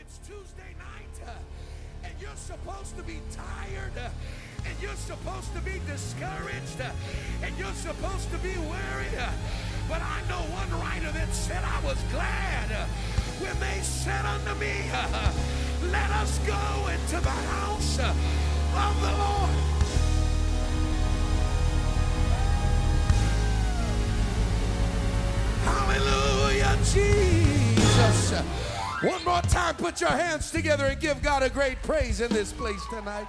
it's Tuesday night uh, and you're supposed to be tired uh, and you're supposed to be discouraged uh, and you're supposed to be weary. But I know one writer that said, I was glad when they said unto me, Let us go into the house of the Lord. Hallelujah, Jesus. One more time, put your hands together and give God a great praise in this place tonight.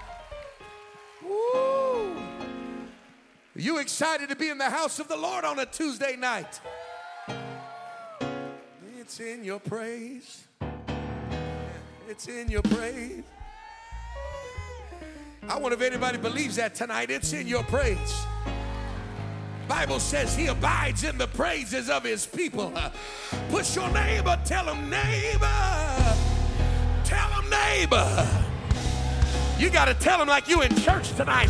Woo! You excited to be in the house of the Lord on a Tuesday night? It's in your praise. It's in your praise. I wonder if anybody believes that tonight. It's in your praise. Bible says he abides in the praises of his people. Push your neighbor, tell him neighbor. Tell him neighbor. You got to tell him like you in church tonight.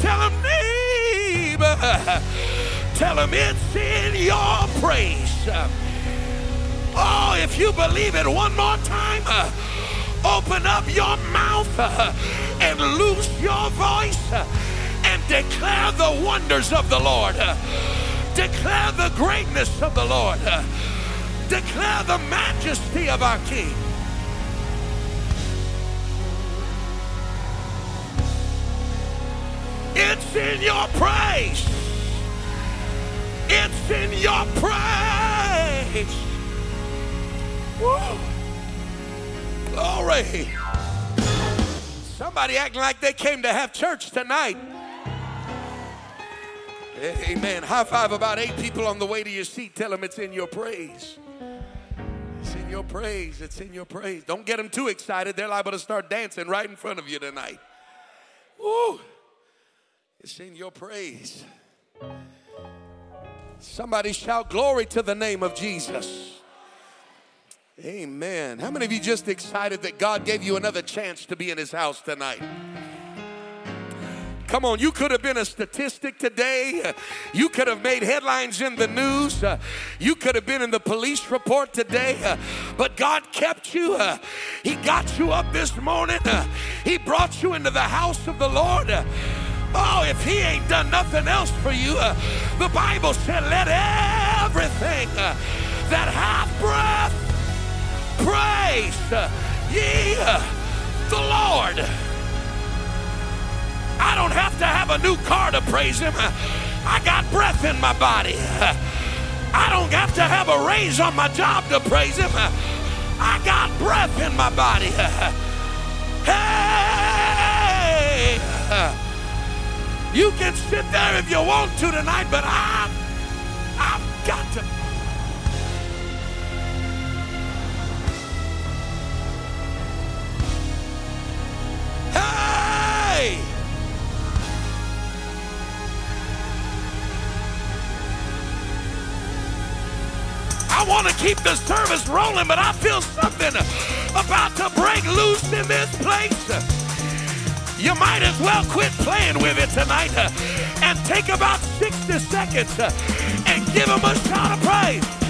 Tell him neighbor. Tell him it's in your praise. Oh, if you believe it one more time, open up your mouth and loose your voice. Declare the wonders of the Lord. Declare the greatness of the Lord. Declare the majesty of our King. It's in your praise. It's in your praise. Woo. Glory. Somebody acting like they came to have church tonight. Amen. High five about eight people on the way to your seat. Tell them it's in your praise. It's in your praise. It's in your praise. Don't get them too excited. They're liable to start dancing right in front of you tonight. Woo. It's in your praise. Somebody shout glory to the name of Jesus. Amen. How many of you just excited that God gave you another chance to be in his house tonight? Come on, you could have been a statistic today. You could have made headlines in the news. You could have been in the police report today. But God kept you. He got you up this morning. He brought you into the house of the Lord. Oh, if He ain't done nothing else for you, the Bible said, let everything that hath breath praise ye the Lord. I don't have to have a new car to praise him. I got breath in my body. I don't have to have a raise on my job to praise him. I got breath in my body. Hey! You can sit there if you want to tonight, but I, I've got to. Keep the service rolling, but I feel something about to break loose in this place. You might as well quit playing with it tonight uh, and take about 60 seconds uh, and give them a shout of praise.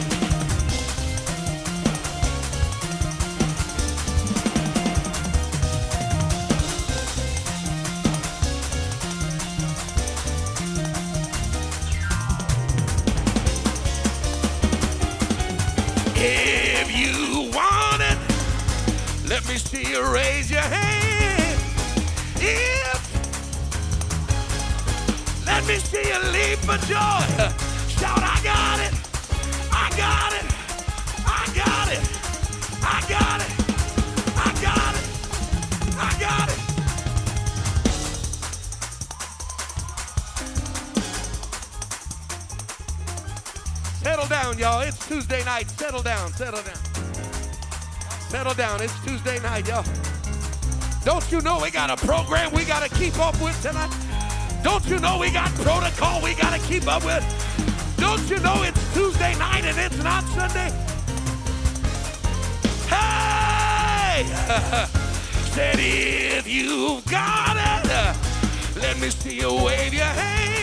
Let you raise your hand. If, let me see you leap for joy. Shout, I got it. I got it. I got it. I got it. I got it. I got it. Settle down, y'all. It's Tuesday night. Settle down. Settle down. Settle down. It's Tuesday night, y'all. Don't you know we got a program we got to keep up with tonight? Don't you know we got protocol we got to keep up with? Don't you know it's Tuesday night and it's not Sunday? Hey! Said if you've got it, let me see you wave your hand.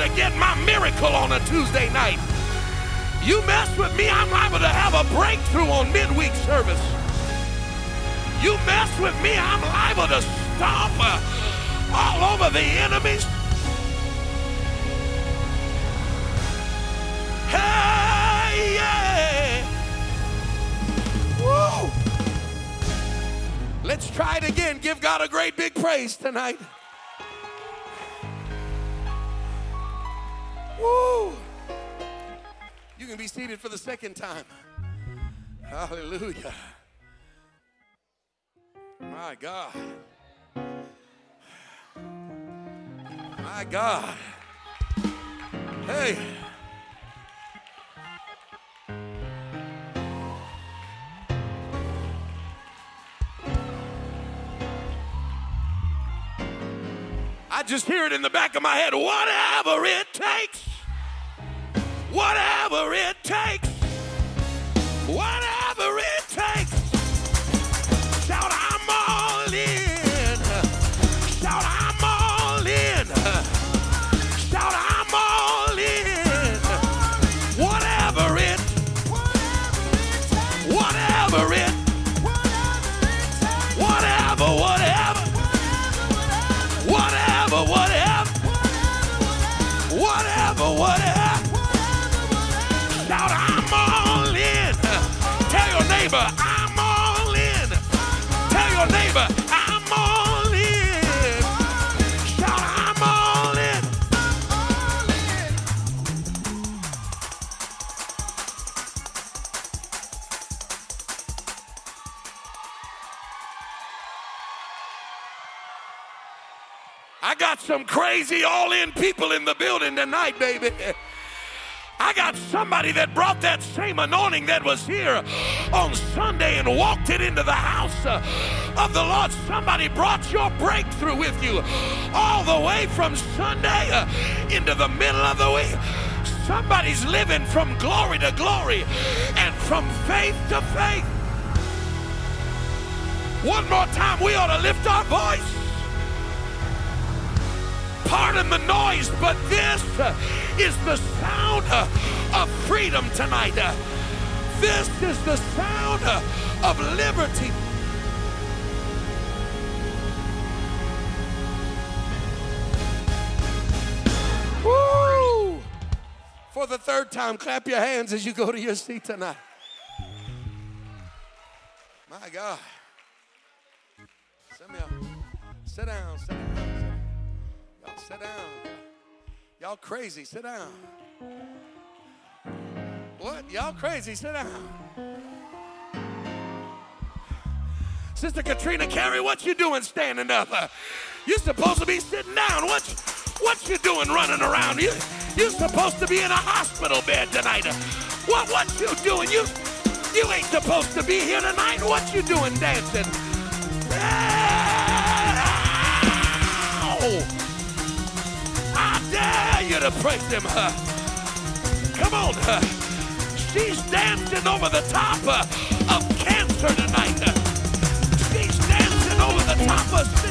To get my miracle on a Tuesday night. You mess with me, I'm liable to have a breakthrough on midweek service. You mess with me, I'm liable to stomp uh, all over the enemies. Hey, yeah. Woo. Let's try it again. Give God a great big praise tonight. Be seated for the second time. Hallelujah. My God. My God. Hey. I just hear it in the back of my head. Whatever it takes. Whatever it takes. Whatever some crazy all in people in the building tonight, baby. I got somebody that brought that same anointing that was here on Sunday and walked it into the house of the Lord. Somebody brought your breakthrough with you all the way from Sunday into the middle of the week. Somebody's living from glory to glory and from faith to faith. One more time, we ought to lift our voice. Pardon the noise, but this is the sound of freedom tonight. This is the sound of liberty. Woo! For the third time, clap your hands as you go to your seat tonight. My God. Sit down, sit down. Sit down. Y'all crazy, sit down. What? Y'all crazy, sit down. Sister Katrina Carey, what you doing standing up? Uh, you're supposed to be sitting down. What, what you doing running around? You, you're supposed to be in a hospital bed tonight. Uh, what, what you doing? You, you ain't supposed to be here tonight. What you doing dancing? Ow! You to praise him. Come on. She's dancing over the top uh, of cancer tonight. She's dancing over the top of sickness.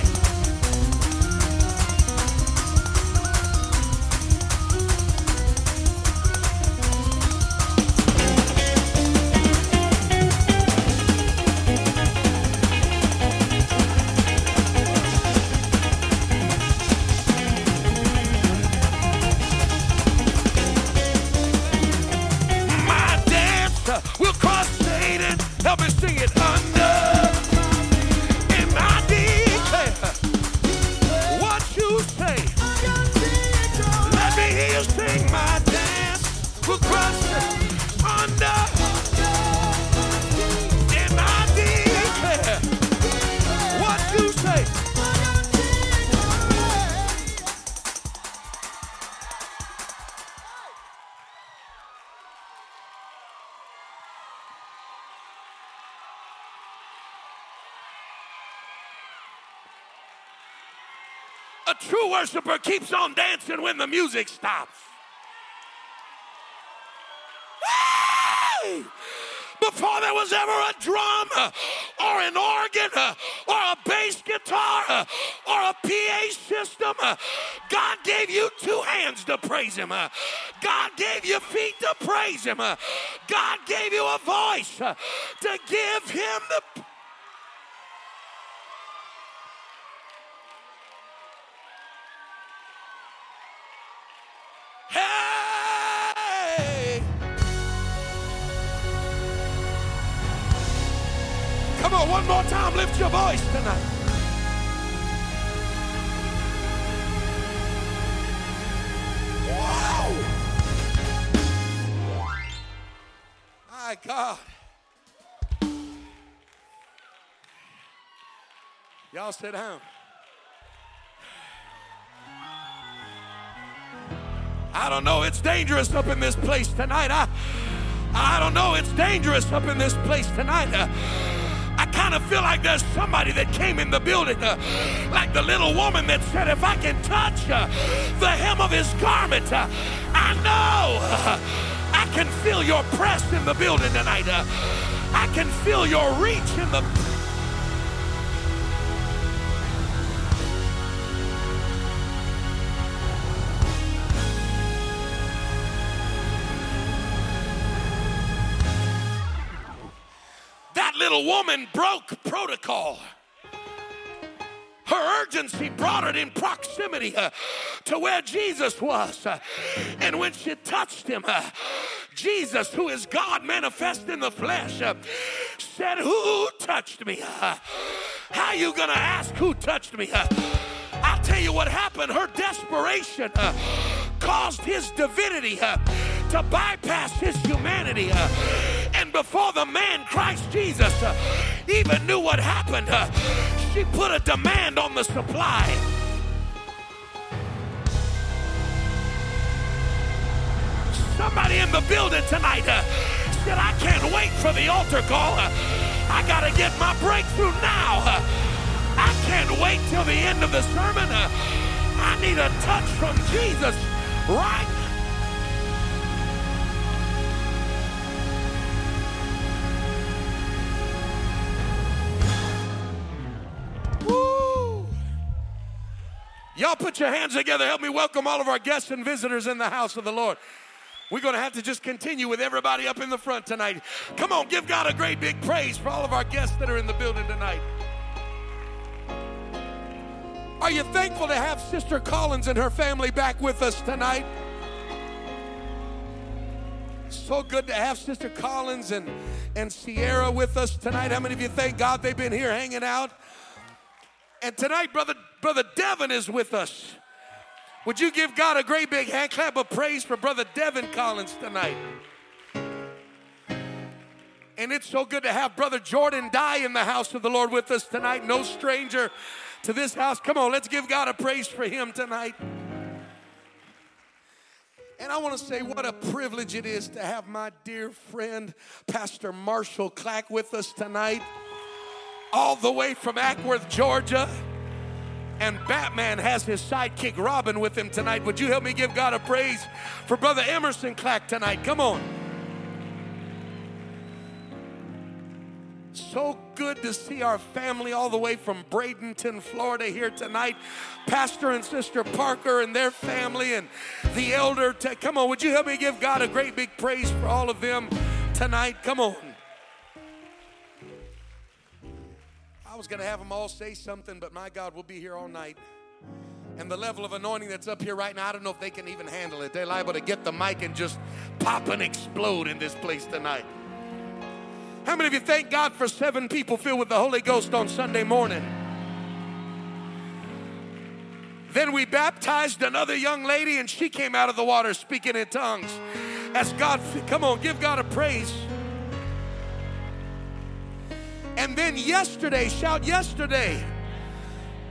Worshiper keeps on dancing when the music stops. Hey! Before there was ever a drum or an organ or a bass guitar or a PA system. God gave you two hands to praise Him. God gave you feet to praise Him. God gave you a voice to give Him the. One more time, lift your voice tonight. Wow! My God. Y'all sit down. I don't know. It's dangerous up in this place tonight. I, I don't know. It's dangerous up in this place tonight. Uh, kind of feel like there's somebody that came in the building, uh, like the little woman that said, If I can touch uh, the hem of his garment, uh, I know uh, I can feel your press in the building tonight. Uh, I can feel your reach in the. Little woman broke protocol. Her urgency brought it in proximity uh, to where Jesus was. Uh, and when she touched him, uh, Jesus, who is God manifest in the flesh, uh, said, Who touched me? Uh, how you gonna ask who touched me? Uh, I'll tell you what happened. Her desperation caused his divinity to bypass his humanity. And before the man, Christ Jesus, uh, even knew what happened, uh, she put a demand on the supply. Somebody in the building tonight uh, said, I can't wait for the altar call. I got to get my breakthrough now. I can't wait till the end of the sermon. I need a touch from Jesus right Y'all put your hands together. Help me welcome all of our guests and visitors in the house of the Lord. We're going to have to just continue with everybody up in the front tonight. Come on, give God a great big praise for all of our guests that are in the building tonight. Are you thankful to have Sister Collins and her family back with us tonight? So good to have Sister Collins and, and Sierra with us tonight. How many of you thank God they've been here hanging out? And tonight, brother, brother Devin is with us. Would you give God a great big hand clap of praise for brother Devin Collins tonight? And it's so good to have brother Jordan die in the house of the Lord with us tonight. No stranger to this house. Come on, let's give God a praise for him tonight. And I want to say what a privilege it is to have my dear friend, Pastor Marshall Clack, with us tonight, all the way from Acworth, Georgia. And Batman has his sidekick Robin with him tonight. Would you help me give God a praise for Brother Emerson Clack tonight? Come on. So good to see our family all the way from Bradenton, Florida here tonight. Pastor and Sister Parker and their family and the elder. Te- Come on, would you help me give God a great big praise for all of them tonight? Come on. Was going to have them all say something, but my God, we'll be here all night. And the level of anointing that's up here right now, I don't know if they can even handle it. They're liable to get the mic and just pop and explode in this place tonight. How many of you thank God for seven people filled with the Holy Ghost on Sunday morning? Then we baptized another young lady, and she came out of the water speaking in tongues. As God, come on, give God a praise. And then yesterday, shout yesterday,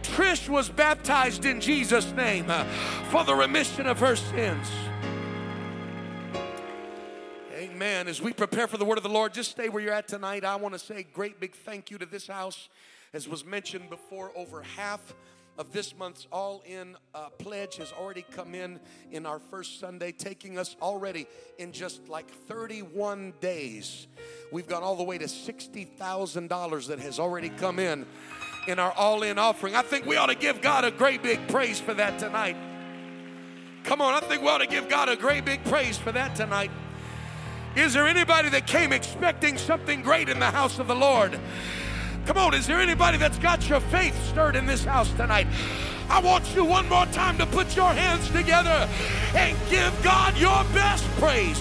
Trish was baptized in Jesus' name uh, for the remission of her sins. Amen. As we prepare for the word of the Lord, just stay where you're at tonight. I want to say great big thank you to this house. As was mentioned before, over half of this month's all in uh, pledge has already come in in our first Sunday, taking us already in just like 31 days. We've gone all the way to $60,000 that has already come in in our all in offering. I think we ought to give God a great big praise for that tonight. Come on, I think we ought to give God a great big praise for that tonight. Is there anybody that came expecting something great in the house of the Lord? Come on, is there anybody that's got your faith stirred in this house tonight? I want you one more time to put your hands together and give God your best praise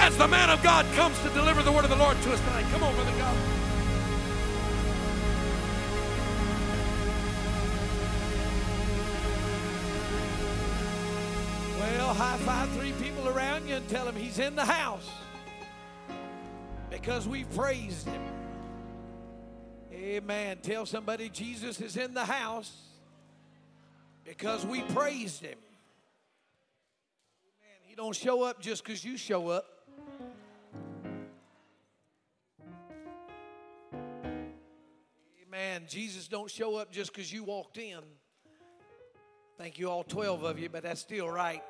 as the man of God comes to deliver the word of the Lord to us tonight. Come on, Brother God. Well, high five three people around you and tell them he's in the house because we praised him. Amen. Tell somebody Jesus is in the house because we praised him. Amen. He don't show up just because you show up. Amen. Jesus don't show up just because you walked in. Thank you all 12 of you, but that's still right.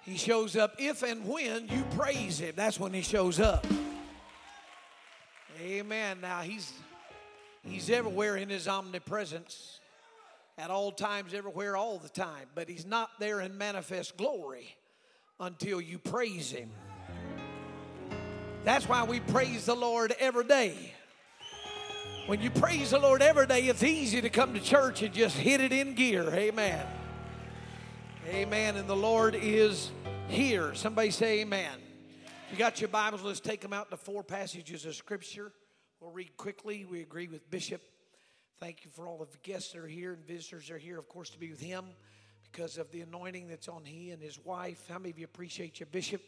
He shows up if and when you praise him. That's when he shows up. Amen. Now he's he's everywhere in his omnipresence at all times, everywhere, all the time. But he's not there in manifest glory until you praise him. That's why we praise the Lord every day. When you praise the Lord every day, it's easy to come to church and just hit it in gear. Amen. Amen. And the Lord is here. Somebody say amen. You got your Bibles, let's take them out to four passages of Scripture. We'll read quickly. We agree with Bishop. Thank you for all the guests that are here and visitors are here, of course, to be with him because of the anointing that's on he and his wife. How many of you appreciate your bishop?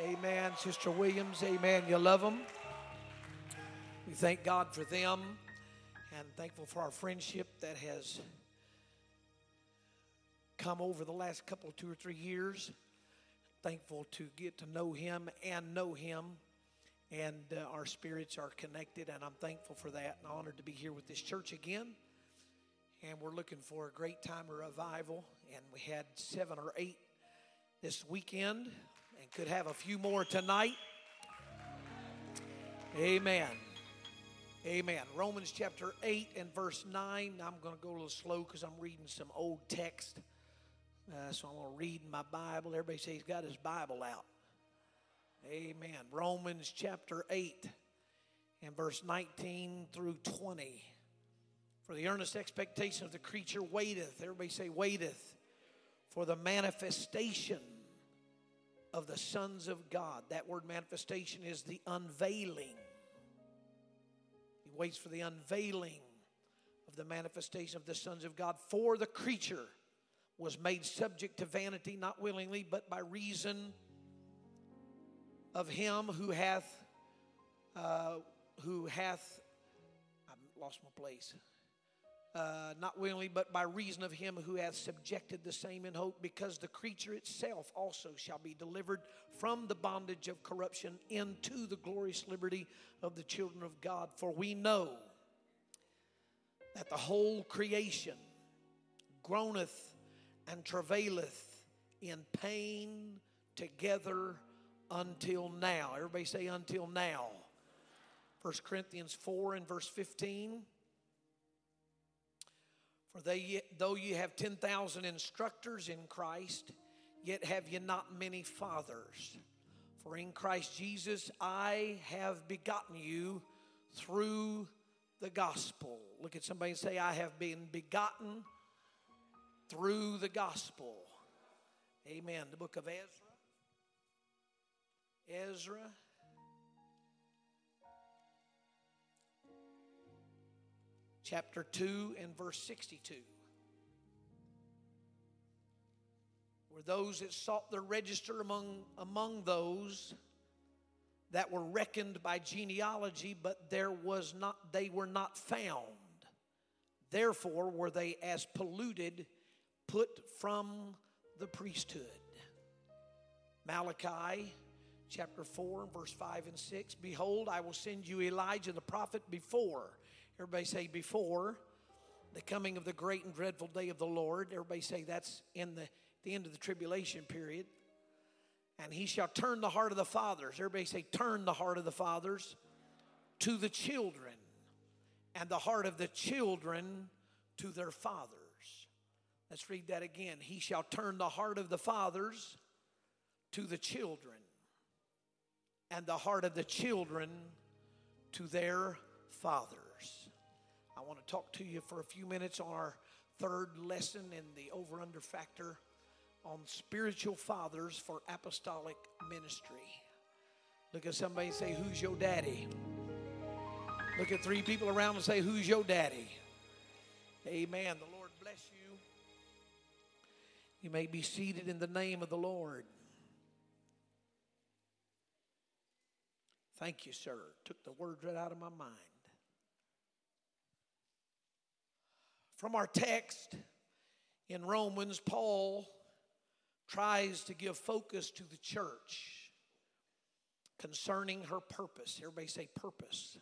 Amen. Sister Williams, amen. You love them. We thank God for them and thankful for our friendship that has come over the last couple two or three years. Thankful to get to know him and know him. And uh, our spirits are connected, and I'm thankful for that and honored to be here with this church again. And we're looking for a great time of revival. And we had seven or eight this weekend, and could have a few more tonight. Amen. Amen. Romans chapter 8 and verse 9. I'm going to go a little slow because I'm reading some old text. Uh, so I'm going to read my Bible. Everybody say he's got his Bible out. Amen. Romans chapter 8 and verse 19 through 20. For the earnest expectation of the creature waiteth. Everybody say, waiteth. For the manifestation of the sons of God. That word manifestation is the unveiling. He waits for the unveiling of the manifestation of the sons of God. For the creature was made subject to vanity, not willingly, but by reason of him who hath, uh, who hath, I lost my place. Uh, not willingly, but by reason of him who hath subjected the same in hope, because the creature itself also shall be delivered from the bondage of corruption into the glorious liberty of the children of God. For we know that the whole creation groaneth and travaileth in pain together until now. Everybody say until now. 1 Corinthians 4 and verse 15. For they, though you have 10,000 instructors in Christ, yet have you not many fathers. For in Christ Jesus I have begotten you through the gospel. Look at somebody and say, I have been begotten through the gospel. Amen. The book of Ezra. Ezra. Chapter 2 and verse 62. Were those that sought their register among, among those that were reckoned by genealogy, but there was not, they were not found. Therefore were they as polluted, put from the priesthood. Malachi chapter 4, verse 5 and 6. Behold, I will send you Elijah the prophet before. Everybody say, before the coming of the great and dreadful day of the Lord. Everybody say that's in the, the end of the tribulation period. And he shall turn the heart of the fathers. Everybody say, turn the heart of the fathers to the children, and the heart of the children to their fathers. Let's read that again. He shall turn the heart of the fathers to the children, and the heart of the children to their fathers. I want to talk to you for a few minutes on our third lesson in the over under factor on spiritual fathers for apostolic ministry. Look at somebody and say, Who's your daddy? Look at three people around and say, Who's your daddy? Amen. The Lord bless you. You may be seated in the name of the Lord. Thank you, sir. Took the words right out of my mind. From our text in Romans, Paul tries to give focus to the church concerning her purpose. Everybody say purpose.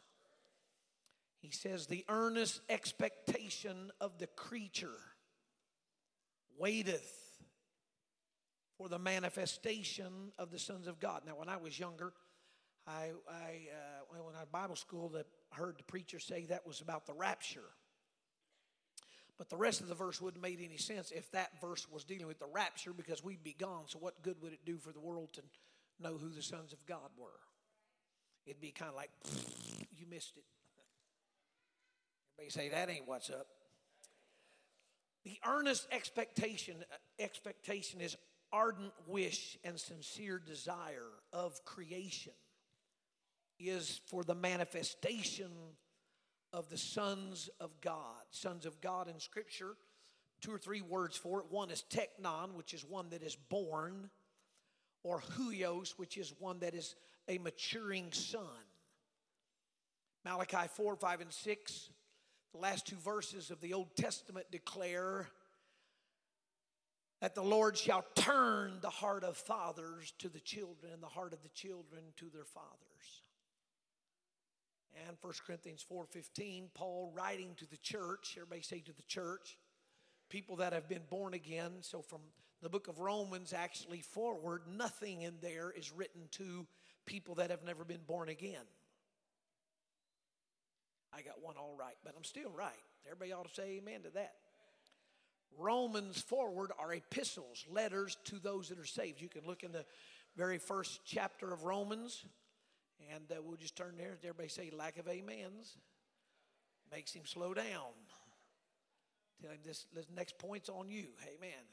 He says, the earnest expectation of the creature waiteth for the manifestation of the sons of God. Now, when I was younger, I, I uh, when Bible school, that heard the preacher say that was about the rapture. But the rest of the verse wouldn't make any sense if that verse was dealing with the rapture because we'd be gone. So, what good would it do for the world to know who the sons of God were? It'd be kind of like, you missed it. Everybody say, that ain't what's up. The earnest expectation, expectation is ardent wish and sincere desire of creation is for the manifestation of the sons of God. Sons of God in Scripture, two or three words for it. One is teknon, which is one that is born, or huios, which is one that is a maturing son. Malachi 4, 5, and 6, the last two verses of the Old Testament declare that the Lord shall turn the heart of fathers to the children and the heart of the children to their fathers. And 1 Corinthians 4:15, Paul writing to the church, everybody say to the church, people that have been born again. So from the book of Romans actually forward, nothing in there is written to people that have never been born again. I got one all right, but I'm still right. Everybody ought to say amen to that. Romans forward are epistles, letters to those that are saved. You can look in the very first chapter of Romans, and uh, we'll just turn there. Everybody say, lack of amens makes him slow down. Tell him this, this next point's on you. Amen.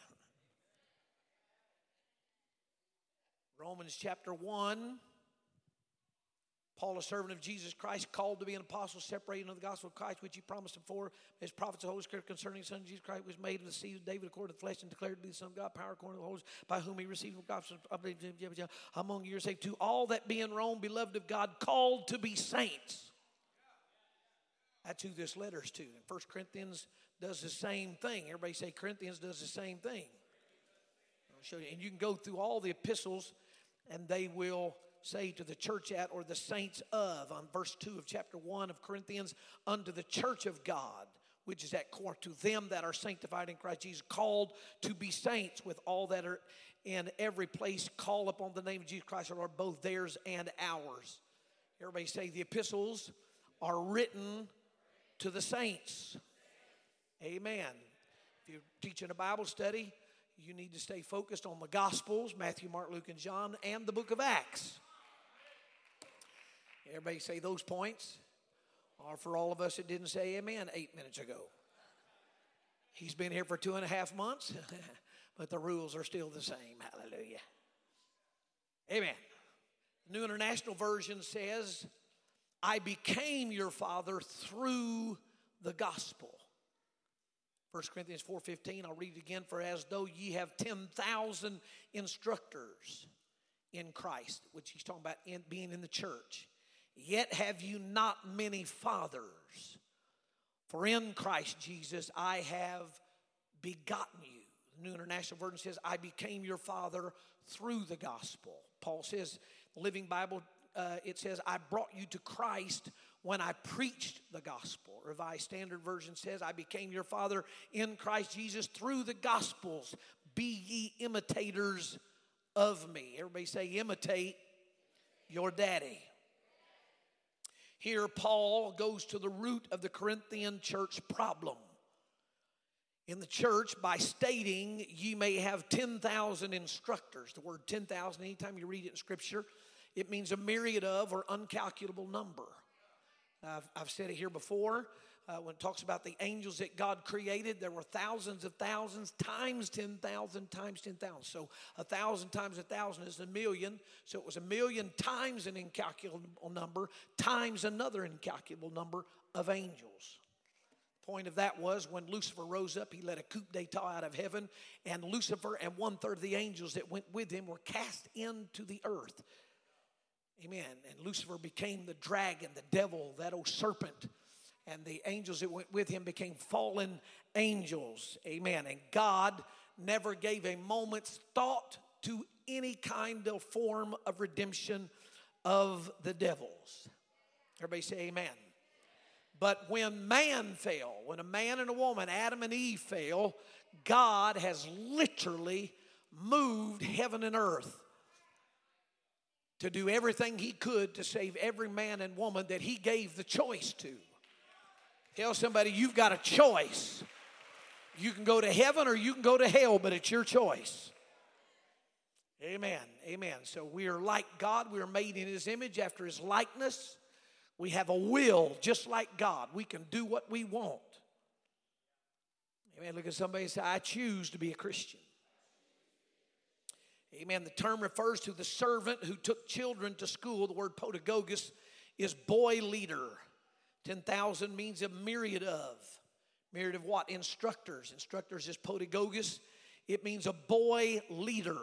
Romans chapter 1. Paul, a servant of Jesus Christ, called to be an apostle, separated of the gospel of Christ, which he promised for his prophets, of the Holy Spirit concerning the Son of Jesus Christ, was made of the seed of David according to the flesh and declared to be the Son of God, power according to the Holy Spirit, by whom he received the gospel among you saved. To all that be in Rome, beloved of God, called to be saints. That's who this letter's to. And First Corinthians does the same thing. Everybody say Corinthians does the same thing. I'll show you. And you can go through all the epistles, and they will say to the church at or the saints of on verse 2 of chapter 1 of Corinthians unto the church of God which is at Corinth to them that are sanctified in Christ Jesus called to be saints with all that are in every place call upon the name of Jesus Christ our Lord both theirs and ours. Everybody say the epistles are written to the saints. Amen. If you're teaching a Bible study you need to stay focused on the Gospels Matthew, Mark, Luke, and John, and the book of Acts. Everybody say those points are for all of us that didn't say amen eight minutes ago. He's been here for two and a half months, but the rules are still the same. Hallelujah. Amen. The New International Version says, I became your father through the gospel. 1 Corinthians 4:15 I'll read it again for as though ye have 10,000 instructors in Christ which he's talking about in, being in the church Yet have you not many fathers. For in Christ Jesus I have begotten you. The New International Version says, I became your father through the gospel. Paul says, Living Bible uh, it says, I brought you to Christ when I preached the gospel. Revised Standard Version says, I became your father in Christ Jesus through the gospels. Be ye imitators of me. Everybody say, imitate your daddy. Here, Paul goes to the root of the Corinthian church problem. In the church, by stating, ye may have 10,000 instructors. The word 10,000, anytime you read it in Scripture, it means a myriad of or uncalculable number. I've, I've said it here before. Uh, when it talks about the angels that God created, there were thousands of thousands times 10,000 times 10,000. So a thousand times a thousand is a million. So it was a million times an incalculable number times another incalculable number of angels. Point of that was when Lucifer rose up, he led a coup d'etat out of heaven, and Lucifer and one third of the angels that went with him were cast into the earth. Amen. And Lucifer became the dragon, the devil, that old serpent. And the angels that went with him became fallen angels. Amen. And God never gave a moment's thought to any kind of form of redemption of the devils. Everybody say amen. But when man fell, when a man and a woman, Adam and Eve fell, God has literally moved heaven and earth to do everything he could to save every man and woman that he gave the choice to. Tell somebody you've got a choice. You can go to heaven or you can go to hell, but it's your choice. Amen. Amen. So we are like God. We are made in his image after his likeness. We have a will just like God. We can do what we want. Amen. Look at somebody and say, I choose to be a Christian. Amen. The term refers to the servant who took children to school. The word pedagogus is boy leader. 10,000 means a myriad of. Myriad of what? Instructors. Instructors is pedagogus. It means a boy leader.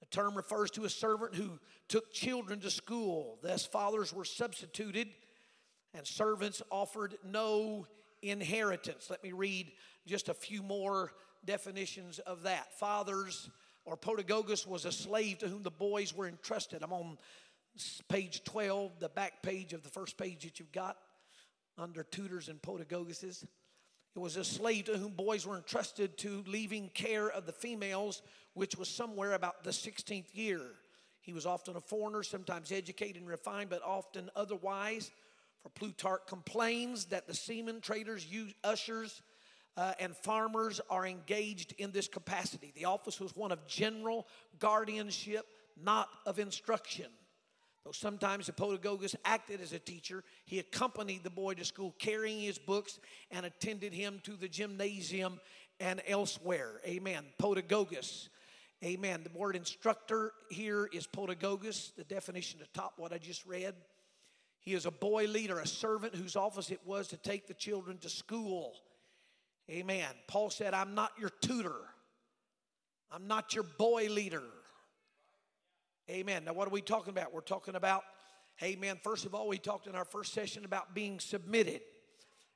The term refers to a servant who took children to school. Thus, fathers were substituted and servants offered no inheritance. Let me read just a few more definitions of that. Fathers or pedagogus was a slave to whom the boys were entrusted. I'm on page 12, the back page of the first page that you've got under tutors and pedagoguses. It was a slave to whom boys were entrusted to leaving care of the females, which was somewhere about the 16th year. He was often a foreigner, sometimes educated and refined, but often otherwise. For Plutarch complains that the seamen, traders, ushers, uh, and farmers are engaged in this capacity. The office was one of general guardianship, not of instruction. Though sometimes the pedagogus acted as a teacher, he accompanied the boy to school carrying his books and attended him to the gymnasium and elsewhere. Amen. Pedagogus. Amen. The word instructor here is pedagogus, the definition at the top, what I just read. He is a boy leader, a servant whose office it was to take the children to school. Amen. Paul said, I'm not your tutor. I'm not your boy leader. Amen. Now, what are we talking about? We're talking about, amen. First of all, we talked in our first session about being submitted.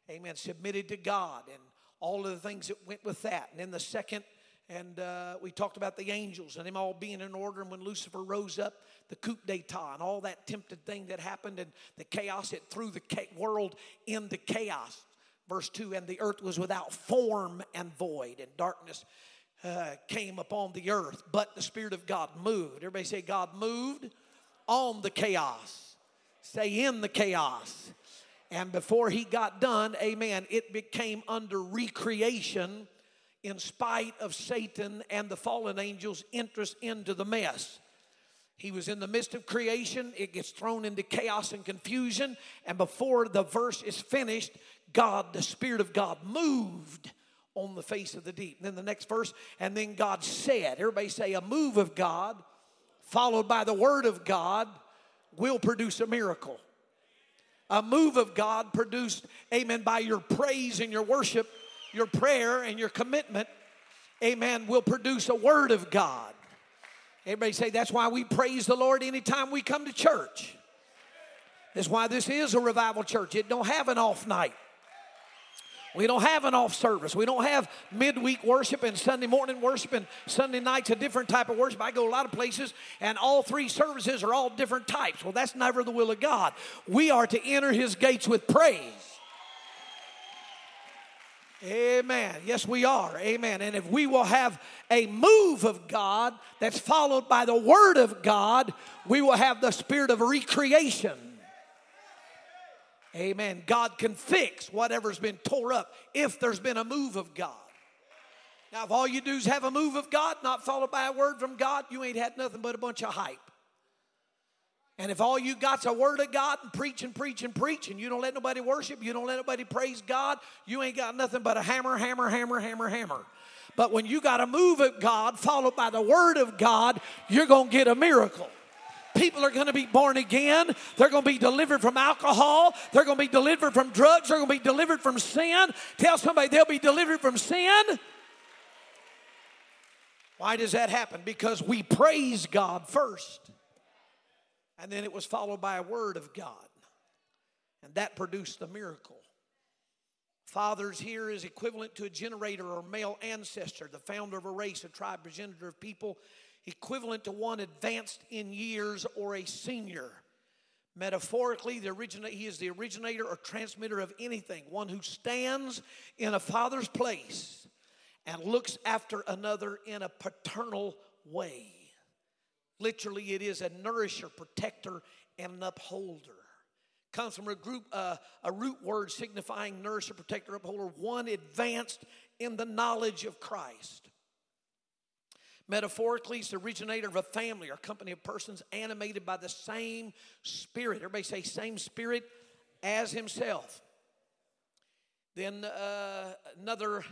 Amen. Submitted to God and all of the things that went with that. And then the second, and uh, we talked about the angels and them all being in order. And when Lucifer rose up, the coup d'etat and all that tempted thing that happened and the chaos, it threw the world into chaos verse 2 and the earth was without form and void and darkness uh, came upon the earth but the spirit of god moved everybody say god moved on the chaos say in the chaos and before he got done amen it became under recreation in spite of satan and the fallen angels interest into the mess he was in the midst of creation. It gets thrown into chaos and confusion. And before the verse is finished, God, the Spirit of God, moved on the face of the deep. And then the next verse, and then God said, everybody say, a move of God followed by the word of God will produce a miracle. A move of God produced, amen, by your praise and your worship, your prayer and your commitment, amen, will produce a word of God. Everybody say that's why we praise the Lord anytime we come to church. That's why this is a revival church. It don't have an off night. We don't have an off service. We don't have midweek worship and Sunday morning worship and Sunday nights a different type of worship. I go a lot of places and all three services are all different types. Well, that's never the will of God. We are to enter his gates with praise. Amen. Yes, we are. Amen. And if we will have a move of God that's followed by the Word of God, we will have the spirit of recreation. Amen. God can fix whatever's been tore up if there's been a move of God. Now, if all you do is have a move of God, not followed by a word from God, you ain't had nothing but a bunch of hype. And if all you got's a word of God and preach and preach and preach, and you don't let nobody worship, you don't let nobody praise God, you ain't got nothing but a hammer, hammer, hammer, hammer, hammer. But when you got a move of God followed by the word of God, you're going to get a miracle. People are going to be born again. They're going to be delivered from alcohol. They're going to be delivered from drugs. They're going to be delivered from sin. Tell somebody they'll be delivered from sin. Why does that happen? Because we praise God first. And then it was followed by a word of God. And that produced the miracle. Fathers here is equivalent to a generator or male ancestor, the founder of a race, a tribe, progenitor of people equivalent to one advanced in years or a senior. Metaphorically, the originator, he is the originator or transmitter of anything, one who stands in a father's place and looks after another in a paternal way. Literally, it is a nourisher, protector, and an upholder. Comes from a group, uh, a root word signifying nourisher, protector, upholder, one advanced in the knowledge of Christ. Metaphorically, he's the originator of a family or company of persons animated by the same spirit. Everybody say, same spirit as himself. Then uh, another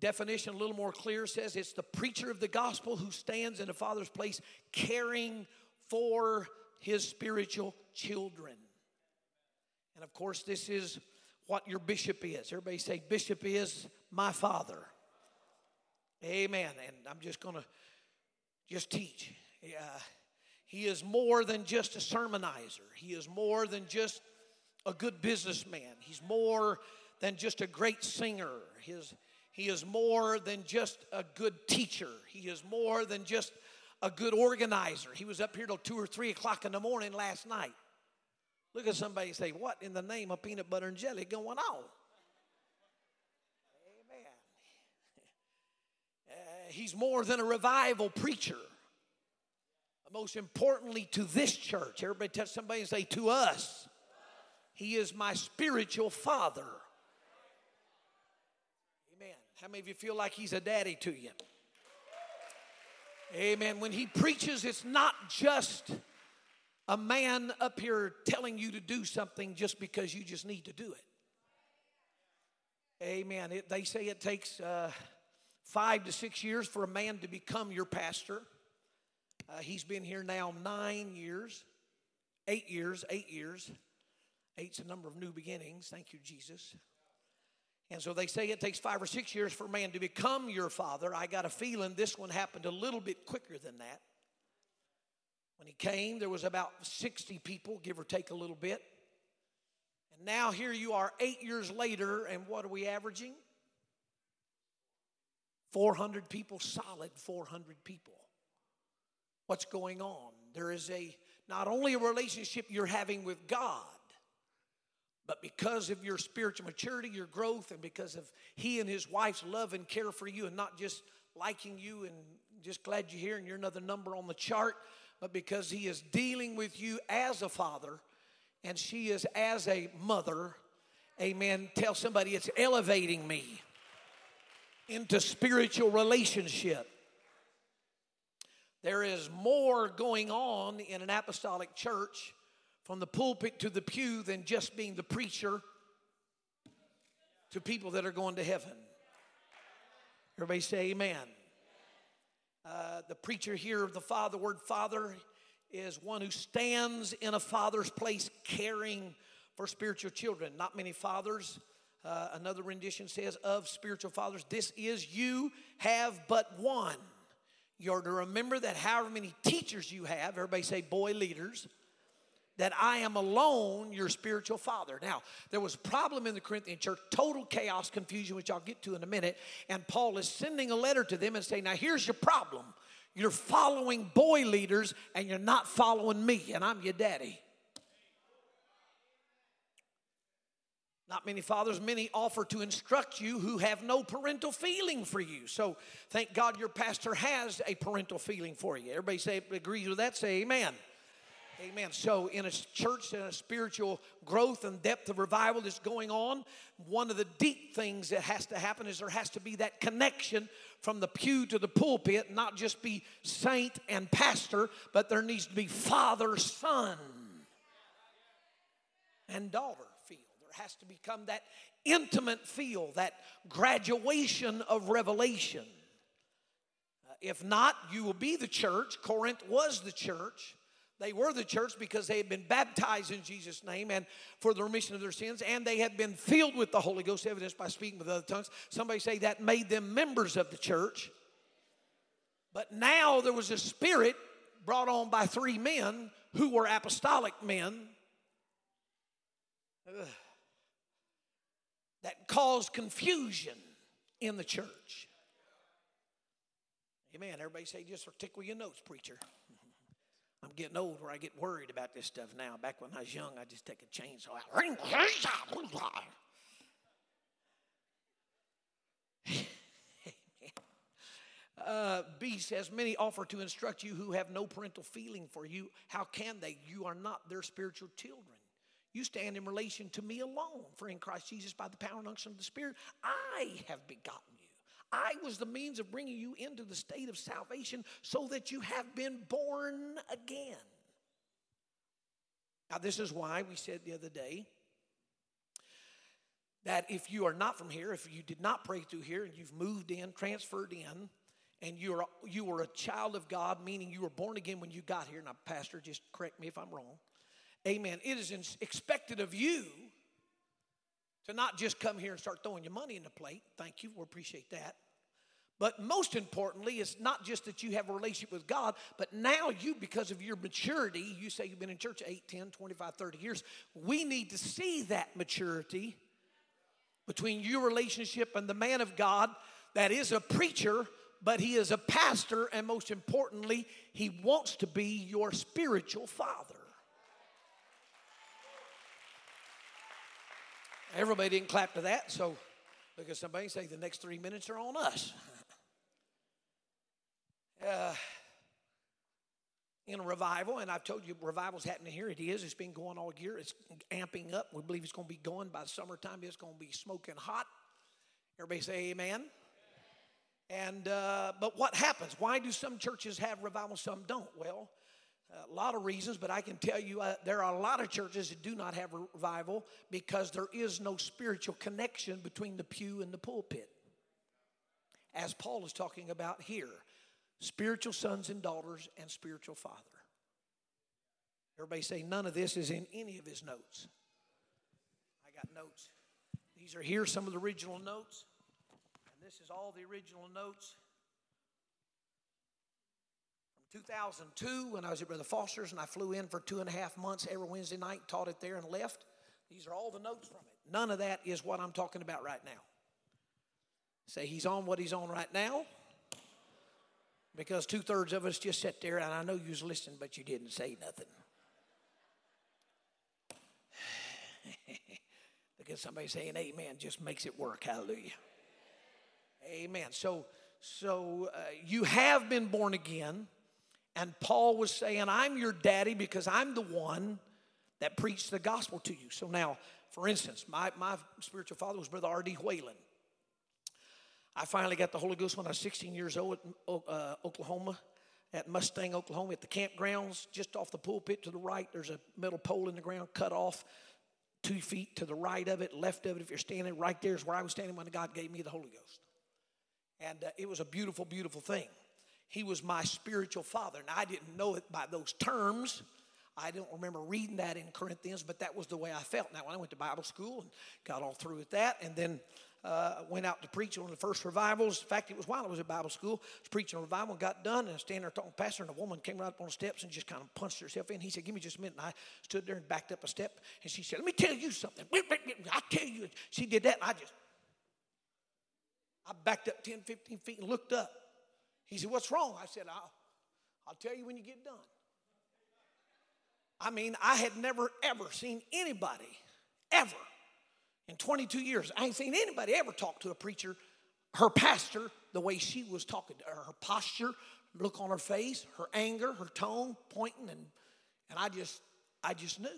definition, a little more clear, says it's the preacher of the gospel who stands in the Father's place caring for his spiritual children. And of course, this is what your bishop is. Everybody say, Bishop is my father. Amen. And I'm just going to just teach. He is more than just a sermonizer. He is more than just a good businessman. He's more than just a great singer. His, he is more than just a good teacher. He is more than just a good organizer. He was up here till 2 or 3 o'clock in the morning last night. Look at somebody say, What in the name of peanut butter and jelly going on? He's more than a revival preacher. Most importantly, to this church, everybody touch somebody and say, To us, he is my spiritual father. Amen. How many of you feel like he's a daddy to you? Amen. When he preaches, it's not just a man up here telling you to do something just because you just need to do it. Amen. It, they say it takes. Uh, five to six years for a man to become your pastor. Uh, he's been here now nine years, eight years, eight years. Eight's a number of new beginnings. Thank you, Jesus. And so they say it takes five or six years for a man to become your father. I got a feeling this one happened a little bit quicker than that. When he came, there was about 60 people, give or take a little bit. And now here you are eight years later, and what are we averaging? 400 people, solid 400 people. What's going on? There is a not only a relationship you're having with God, but because of your spiritual maturity, your growth, and because of he and his wife's love and care for you, and not just liking you and just glad you're here and you're another number on the chart, but because he is dealing with you as a father and she is as a mother. Amen. Tell somebody it's elevating me into spiritual relationship. There is more going on in an apostolic church from the pulpit to the pew than just being the preacher to people that are going to heaven. Everybody say amen. Uh, the preacher here of the Father, word Father, is one who stands in a father's place caring for spiritual children. Not many fathers uh, another rendition says, of spiritual fathers, this is you have but one. You're to remember that however many teachers you have, everybody say boy leaders, that I am alone your spiritual father. Now, there was a problem in the Corinthian church, total chaos, confusion, which I'll get to in a minute. And Paul is sending a letter to them and saying, Now, here's your problem. You're following boy leaders and you're not following me, and I'm your daddy. Not many fathers, many offer to instruct you who have no parental feeling for you. So thank God your pastor has a parental feeling for you. Everybody say agrees with that, say amen. Amen. So, in a church and a spiritual growth and depth of revival that's going on, one of the deep things that has to happen is there has to be that connection from the pew to the pulpit, not just be saint and pastor, but there needs to be father, son, and daughter has to become that intimate feel, that graduation of revelation. Uh, if not, you will be the church. Corinth was the church they were the church because they had been baptized in Jesus' name and for the remission of their sins, and they had been filled with the Holy Ghost, evidenced by speaking with other tongues. Somebody say that made them members of the church. But now there was a spirit brought on by three men who were apostolic men ugh, that caused confusion in the church. Amen. Everybody say, just tickle your notes, preacher. I'm getting old where I get worried about this stuff now. Back when I was young, I just take a chainsaw out. Uh, B says, Many offer to instruct you who have no parental feeling for you. How can they? You are not their spiritual children. You stand in relation to me alone. For in Christ Jesus, by the power and unction of the Spirit, I have begotten you. I was the means of bringing you into the state of salvation so that you have been born again. Now, this is why we said the other day that if you are not from here, if you did not pray through here and you've moved in, transferred in, and you are you were a child of God, meaning you were born again when you got here. Now, Pastor, just correct me if I'm wrong. Amen. It is expected of you to not just come here and start throwing your money in the plate. Thank you, we appreciate that. But most importantly, it's not just that you have a relationship with God, but now you, because of your maturity, you say you've been in church 8, 10, 25, 30 years. We need to see that maturity between your relationship and the man of God that is a preacher, but he is a pastor, and most importantly, he wants to be your spiritual father. Everybody didn't clap to that, so because somebody say the next three minutes are on us. uh, in a revival, and I've told you revival's happening here. It is. It's been going all year. It's amping up. We believe it's going to be going by summertime. It's going to be smoking hot. Everybody say amen. And uh, but what happens? Why do some churches have revival, some don't? Well, a lot of reasons, but I can tell you uh, there are a lot of churches that do not have revival because there is no spiritual connection between the pew and the pulpit. As Paul is talking about here spiritual sons and daughters and spiritual father. Everybody say none of this is in any of his notes. I got notes. These are here, some of the original notes. And this is all the original notes. From 2002, when I was at Brother Foster's, and I flew in for two and a half months every Wednesday night, taught it there, and left. These are all the notes from it. None of that is what I'm talking about right now. Say he's on what he's on right now because two thirds of us just sat there, and I know you was listening, but you didn't say nothing. because somebody saying amen just makes it work. Hallelujah. Amen. So, so uh, you have been born again, and Paul was saying, "I'm your daddy because I'm the one that preached the gospel to you." So now, for instance, my my spiritual father was Brother R.D. Whalen. I finally got the Holy Ghost when I was 16 years old at uh, Oklahoma, at Mustang, Oklahoma, at the campgrounds, just off the pulpit to the right. There's a metal pole in the ground cut off two feet to the right of it, left of it. If you're standing right there is where I was standing when God gave me the Holy Ghost. And uh, it was a beautiful, beautiful thing. He was my spiritual father. Now, I didn't know it by those terms. I don't remember reading that in Corinthians, but that was the way I felt. Now, when I went to Bible school and got all through with that, and then uh, went out to preach on the first revivals. In fact, it was while I was at Bible school. I was preaching a revival, and got done, and I was standing there talking to the pastor, and a woman came right up on the steps and just kind of punched herself in. He said, Give me just a minute. And I stood there and backed up a step, and she said, Let me tell you something. I'll tell you. She did that, and I just, I backed up 10, 15 feet and looked up. He said, What's wrong? I said, I'll, I'll tell you when you get done. I mean, I had never, ever seen anybody, ever, in 22 years, I ain't seen anybody ever talk to a preacher, her pastor, the way she was talking to her, her posture, look on her face, her anger, her tone, pointing, and, and I just, I just knew.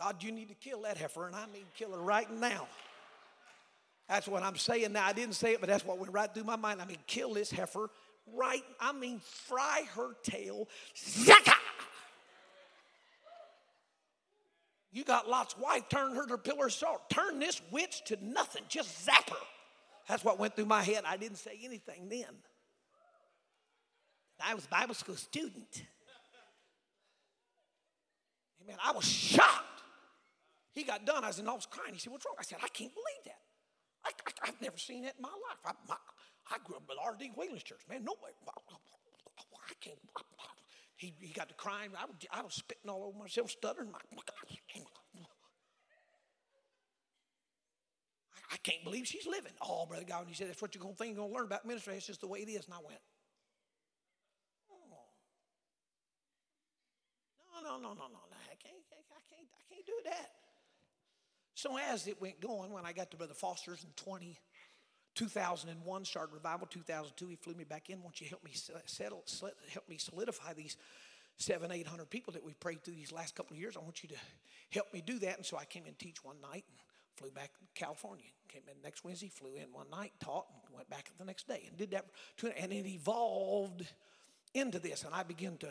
God, you need to kill that heifer, and I mean kill her right now. That's what I'm saying now. I didn't say it, but that's what went right through my mind. I mean, kill this heifer right, I mean, fry her tail. Zaka! You got Lot's wife, turn her to a pillar of salt. Turn this witch to nothing. Just zap her. That's what went through my head. I didn't say anything then. I was Bible school student. Amen. I was shocked. He got done. I was in office crying. He said, What's wrong? I said, I can't believe that. I, have never seen that in my life. I, my, I grew up at R.D. Whalen's church. Man, nobody, I can't. He, he got to crying. I was, I was spitting all over myself, stuttering. My, I can't believe she's living. Oh, Brother God, he said, that's what you're going to think, you're going to learn about ministry. It's just the way it is. And I went, oh. No, no, no, no, no. I can't, I can't, I can't do that. So as it went going, when I got to Brother Foster's in 20, 2001 started revival 2002 he flew me back in won't you help me settle help me solidify these seven eight hundred people that we've prayed through these last couple of years? I want you to help me do that. And so i came and teach one night and flew back to california. Came in next wednesday flew in one night taught and went back the next day and did that and it evolved into this. And i began to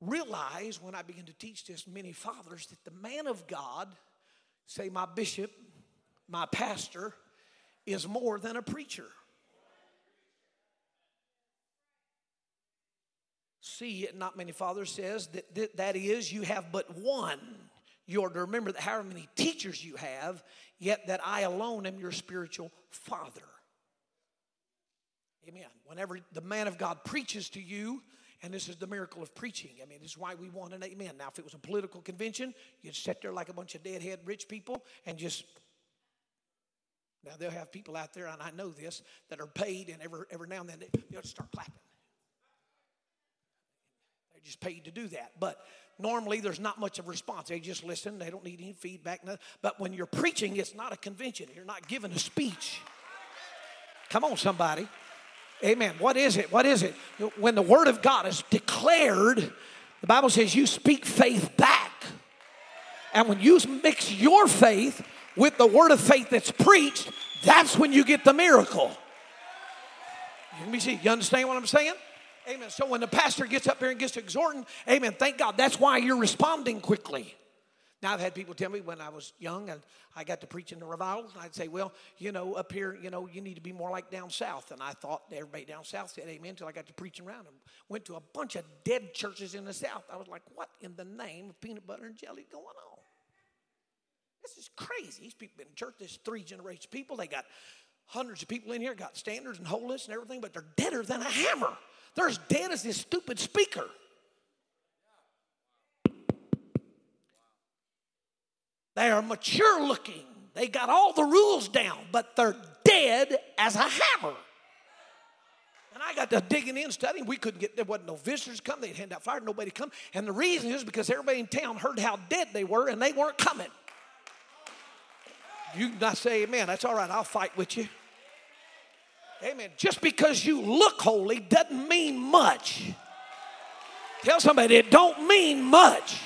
realize when i began to teach this many fathers that the man of god say my bishop my pastor is more than a preacher. See, not many fathers says that, that that is you have but one. You are to remember that however many teachers you have, yet that I alone am your spiritual father. Amen. Whenever the man of God preaches to you, and this is the miracle of preaching. I mean, this is why we want an amen. Now, if it was a political convention, you'd sit there like a bunch of deadhead rich people and just now, they'll have people out there, and I know this, that are paid, and every, every now and then they'll start clapping. They're just paid to do that. But normally there's not much of a response. They just listen, they don't need any feedback. But when you're preaching, it's not a convention, you're not giving a speech. Come on, somebody. Amen. What is it? What is it? When the Word of God is declared, the Bible says you speak faith back. And when you mix your faith with the word of faith that's preached, that's when you get the miracle. Me see. You understand what I'm saying? Amen. So when the pastor gets up here and gets exhorting, amen, thank God. That's why you're responding quickly. Now, I've had people tell me when I was young and I got to preach in the revivals, and I'd say, well, you know, up here, you know, you need to be more like down south. And I thought everybody down south said amen until I got to preaching around and went to a bunch of dead churches in the south. I was like, what in the name of peanut butter and jelly going on? This is crazy. These people in church, there's three generations of people. They got hundreds of people in here, got standards and holiness and everything, but they're deader than a hammer. They're as dead as this stupid speaker. They are mature looking. They got all the rules down, but they're dead as a hammer. And I got to digging in, studying. We couldn't get there. wasn't no visitors come. They'd hand out fire. Nobody come. And the reason is because everybody in town heard how dead they were, and they weren't coming. You not say amen. That's all right. I'll fight with you. Amen. Just because you look holy doesn't mean much. Tell somebody it don't mean much.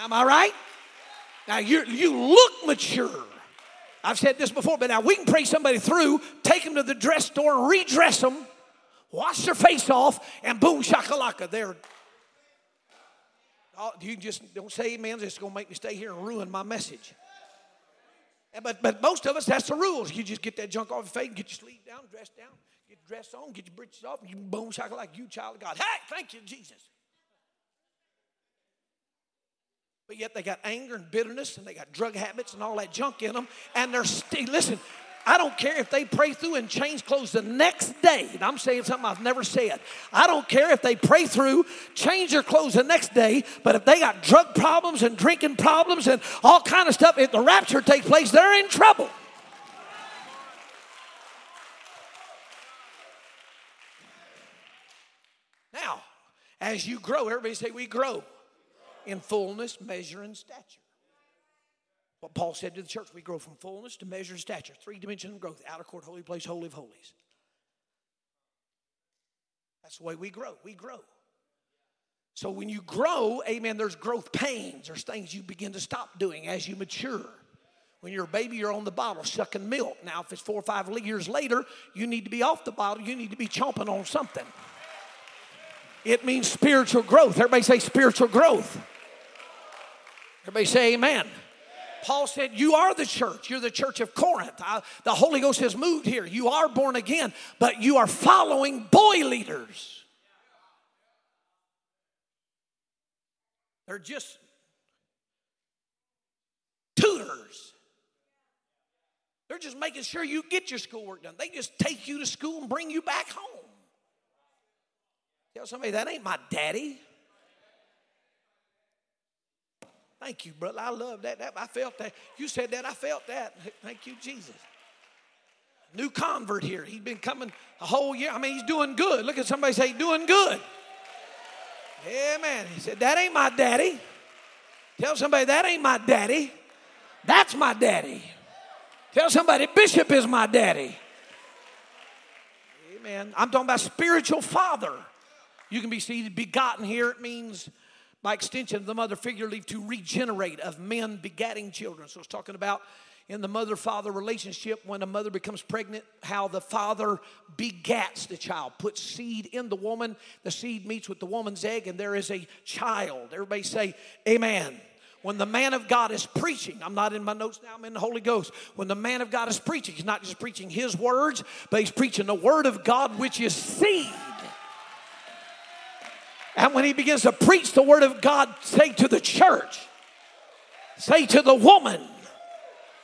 Am I right? Now you you look mature. I've said this before, but now we can pray somebody through, take them to the dress store, redress them, wash their face off, and boom shakalaka, they're oh, you just don't say amen. It's going to make me stay here and ruin my message. But, but most of us, that's the rules. You just get that junk off your face, get your sleeve down, dress down, Get dressed on, get your breeches off, and you boom shaka like you child of God. Hey, thank you, Jesus. But yet they got anger and bitterness and they got drug habits and all that junk in them. And they're still, listen, I don't care if they pray through and change clothes the next day. And I'm saying something I've never said. I don't care if they pray through, change their clothes the next day, but if they got drug problems and drinking problems and all kind of stuff, if the rapture takes place, they're in trouble. Now, as you grow, everybody say we grow in fullness, measure, and stature. What Paul said to the church, we grow from fullness to measure and stature. Three dimensions of growth outer court, holy place, holy of holies. That's the way we grow. We grow. So when you grow, amen, there's growth pains. There's things you begin to stop doing as you mature. When you're a baby, you're on the bottle sucking milk. Now, if it's four or five years later, you need to be off the bottle. You need to be chomping on something. It means spiritual growth. Everybody say spiritual growth. Everybody say amen. Paul said, You are the church. You're the church of Corinth. I, the Holy Ghost has moved here. You are born again, but you are following boy leaders. They're just tutors. They're just making sure you get your schoolwork done. They just take you to school and bring you back home. Tell somebody that ain't my daddy. Thank you, brother. I love that. that. I felt that. You said that. I felt that. Thank you, Jesus. New convert here. He's been coming a whole year. I mean, he's doing good. Look at somebody say, doing good. Amen. He said, That ain't my daddy. Tell somebody, That ain't my daddy. That's my daddy. Tell somebody, Bishop is my daddy. Amen. I'm talking about spiritual father. You can be seated, begotten here. It means by extension, the mother figuratively to regenerate of men begatting children. So it's talking about in the mother father relationship when a mother becomes pregnant, how the father begats the child, puts seed in the woman. The seed meets with the woman's egg, and there is a child. Everybody say, Amen. When the man of God is preaching, I'm not in my notes now, I'm in the Holy Ghost. When the man of God is preaching, he's not just preaching his words, but he's preaching the word of God, which is seed. And when he begins to preach the word of God, say to the church, say to the woman,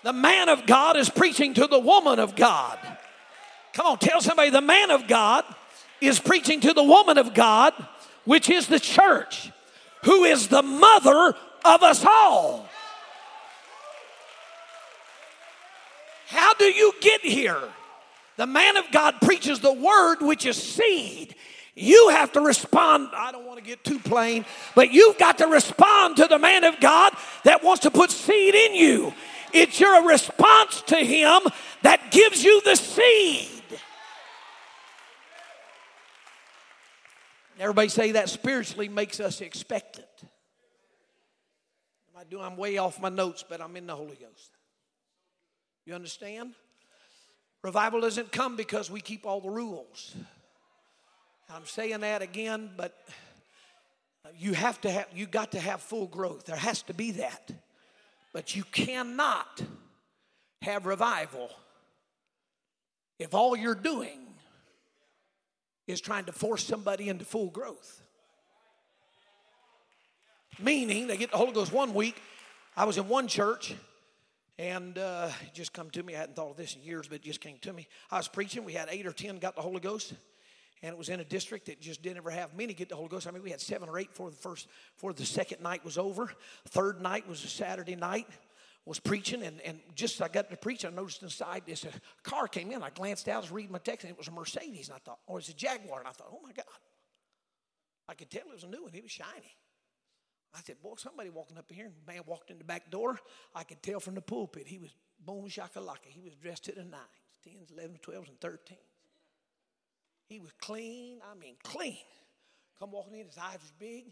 the man of God is preaching to the woman of God. Come on, tell somebody the man of God is preaching to the woman of God, which is the church, who is the mother of us all. How do you get here? The man of God preaches the word, which is seed. You have to respond. I don't want to get too plain, but you've got to respond to the man of God that wants to put seed in you. It's your response to him that gives you the seed. Everybody say that spiritually makes us expectant. I do, I'm way off my notes, but I'm in the Holy Ghost. You understand? Revival doesn't come because we keep all the rules. I'm saying that again, but you have to have you got to have full growth. There has to be that. But you cannot have revival if all you're doing is trying to force somebody into full growth. Meaning, they get the Holy Ghost one week. I was in one church, and uh, it just come to me. I hadn't thought of this in years, but it just came to me. I was preaching. We had eight or ten got the Holy Ghost and it was in a district that just didn't ever have many get the Holy Ghost. I mean, we had seven or eight for the first, for the second night was over. Third night was a Saturday night. Was preaching, and, and just as I got to preach, I noticed inside this a car came in. I glanced out, I was reading my text, and it was a Mercedes. And I thought, oh, it's a Jaguar. And I thought, oh my God. I could tell it was a new one, it was shiny. I said, boy, somebody walking up here. And man walked in the back door. I could tell from the pulpit, he was boom shakalaka. He was dressed to the nines, 10s, 11s, 12s, and 13s. He was clean, I mean clean. Come walking in, his eyes was big.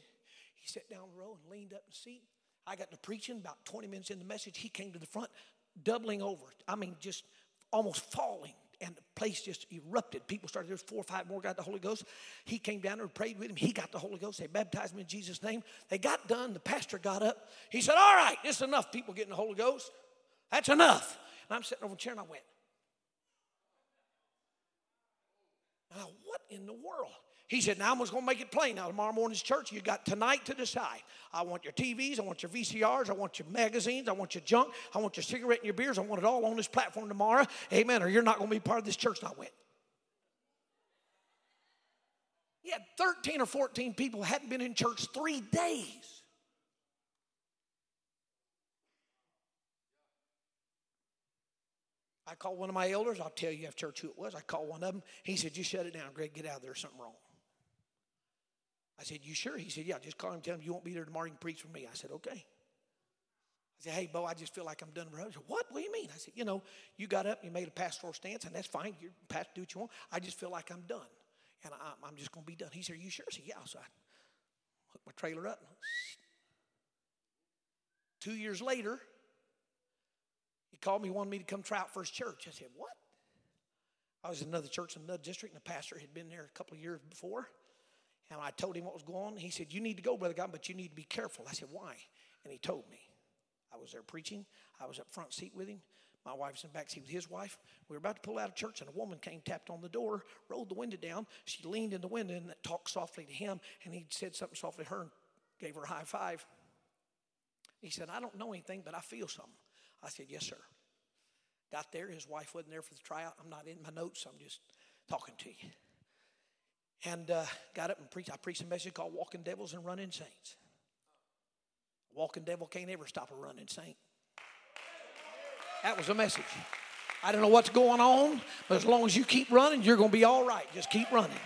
He sat down the row and leaned up in the seat. I got to preaching about 20 minutes in the message. He came to the front, doubling over. I mean, just almost falling. And the place just erupted. People started, there's four or five more got the Holy Ghost. He came down there and prayed with him. He got the Holy Ghost. They baptized him in Jesus' name. They got done. The pastor got up. He said, All right, it's enough people getting the Holy Ghost. That's enough. And I'm sitting over the chair and I went, And I, what in the world? He said, Now I'm just going to make it plain. Now, tomorrow morning's church, you got tonight to decide. I want your TVs, I want your VCRs, I want your magazines, I want your junk, I want your cigarette and your beers. I want it all on this platform tomorrow. Amen. Or you're not going to be part of this church. And I went, had 13 or 14 people hadn't been in church three days. I called one of my elders. I'll tell you after church who it was. I called one of them. He said, You shut it down, Greg. Get out of there. Something wrong. I said, You sure? He said, Yeah, just call him tell him you won't be there tomorrow. You can preach for me. I said, Okay. I said, Hey, Bo, I just feel like I'm done. I said, What? What do you mean? I said, You know, you got up, you made a pastoral stance, and that's fine. You're pastor, do what you want. I just feel like I'm done. And I, am just going to be done. He said, Are you sure? I said, Yeah. So I hooked my trailer up. Two years later, he called me, wanted me to come try out for his church. I said, What? I was in another church in another district, and the pastor had been there a couple of years before. And I told him what was going on. He said, You need to go, Brother Godwin, but you need to be careful. I said, Why? And he told me. I was there preaching. I was up front seat with him. My wife's in back seat with his wife. We were about to pull out of church, and a woman came, tapped on the door, rolled the window down. She leaned in the window and talked softly to him, and he said something softly to her and gave her a high five. He said, I don't know anything, but I feel something. I said, Yes, sir. Got there, his wife wasn't there for the tryout. I'm not in my notes, I'm just talking to you. And uh, got up and preached. I preached a message called Walking Devils and Running Saints. walking devil can't ever stop a running saint. That was a message. I don't know what's going on, but as long as you keep running, you're going to be all right. Just keep running.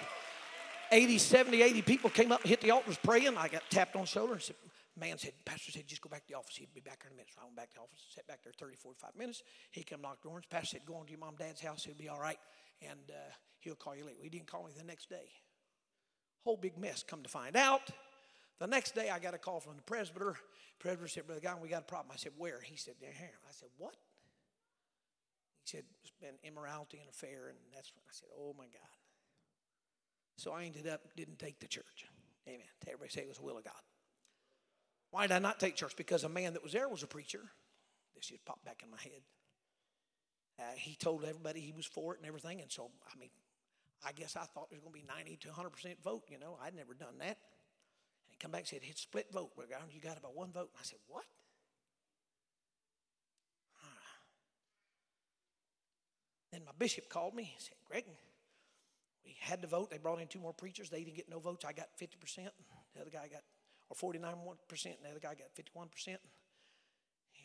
80, 70, 80 people came up and hit the altar, was praying. I got tapped on the shoulder and said, man said, Pastor said, just go back to the office. He'd be back in a minute. So I went back to the office, sat back there 30, 45 minutes. He come knock the door. And Pastor said, go on to your mom dad's house. He'll be all right. And uh, he'll call you later. He didn't call me the next day. Whole big mess. Come to find out, the next day I got a call from the presbyter. Presbyter said, Brother Guy, we got a problem. I said, where? He said, there here. I said, what? He said, it's been immorality and affair. And that's when I said, oh my God. So I ended up, didn't take the church. Amen. Everybody say it was the will of God. Why did I not take church? Because a man that was there was a preacher. This just popped back in my head. Uh, he told everybody he was for it and everything. And so, I mean, I guess I thought there was going to be 90 to 100% vote. You know, I'd never done that. And he come back and said, it's split vote. You got about one vote. And I said, what? Then my bishop called me and said, Greg, we had to vote. They brought in two more preachers. They didn't get no votes. I got 50%. The other guy got or 49%, and the other guy got 51%. And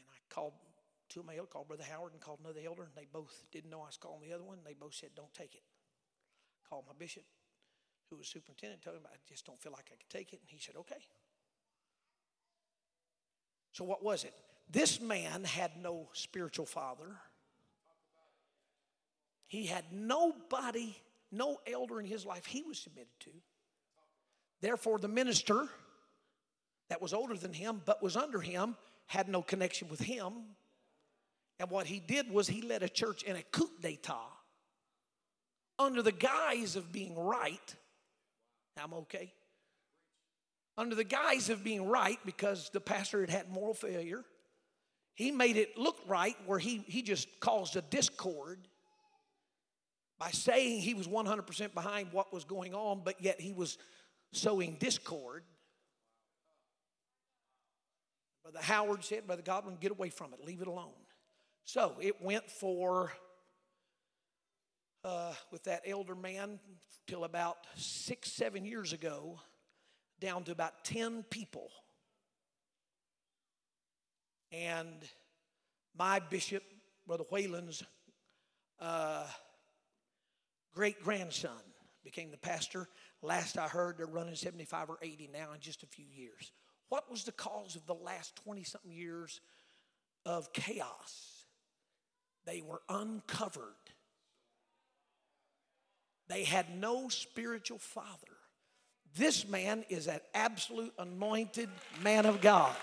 I called two of my elders, called Brother Howard and called another elder, and they both didn't know I was calling the other one. They both said, Don't take it. Called my bishop, who was superintendent, told him, I just don't feel like I could take it. And he said, Okay. So, what was it? This man had no spiritual father. He had nobody, no elder in his life he was submitted to. Therefore, the minister that was older than him but was under him had no connection with him. And what he did was he led a church in a coup d'etat under the guise of being right. I'm okay. Under the guise of being right because the pastor had had moral failure, he made it look right where he, he just caused a discord by saying he was 100% behind what was going on, but yet he was sowing discord. Brother Howard said, Brother Godwin, get away from it, leave it alone. So it went for, uh, with that elder man, till about six, seven years ago, down to about 10 people. And my bishop, Brother Whalen's uh, great grandson, became the pastor. Last I heard, they're running 75 or 80 now in just a few years. What was the cause of the last 20 something years of chaos? They were uncovered. They had no spiritual father. This man is an absolute anointed man of God.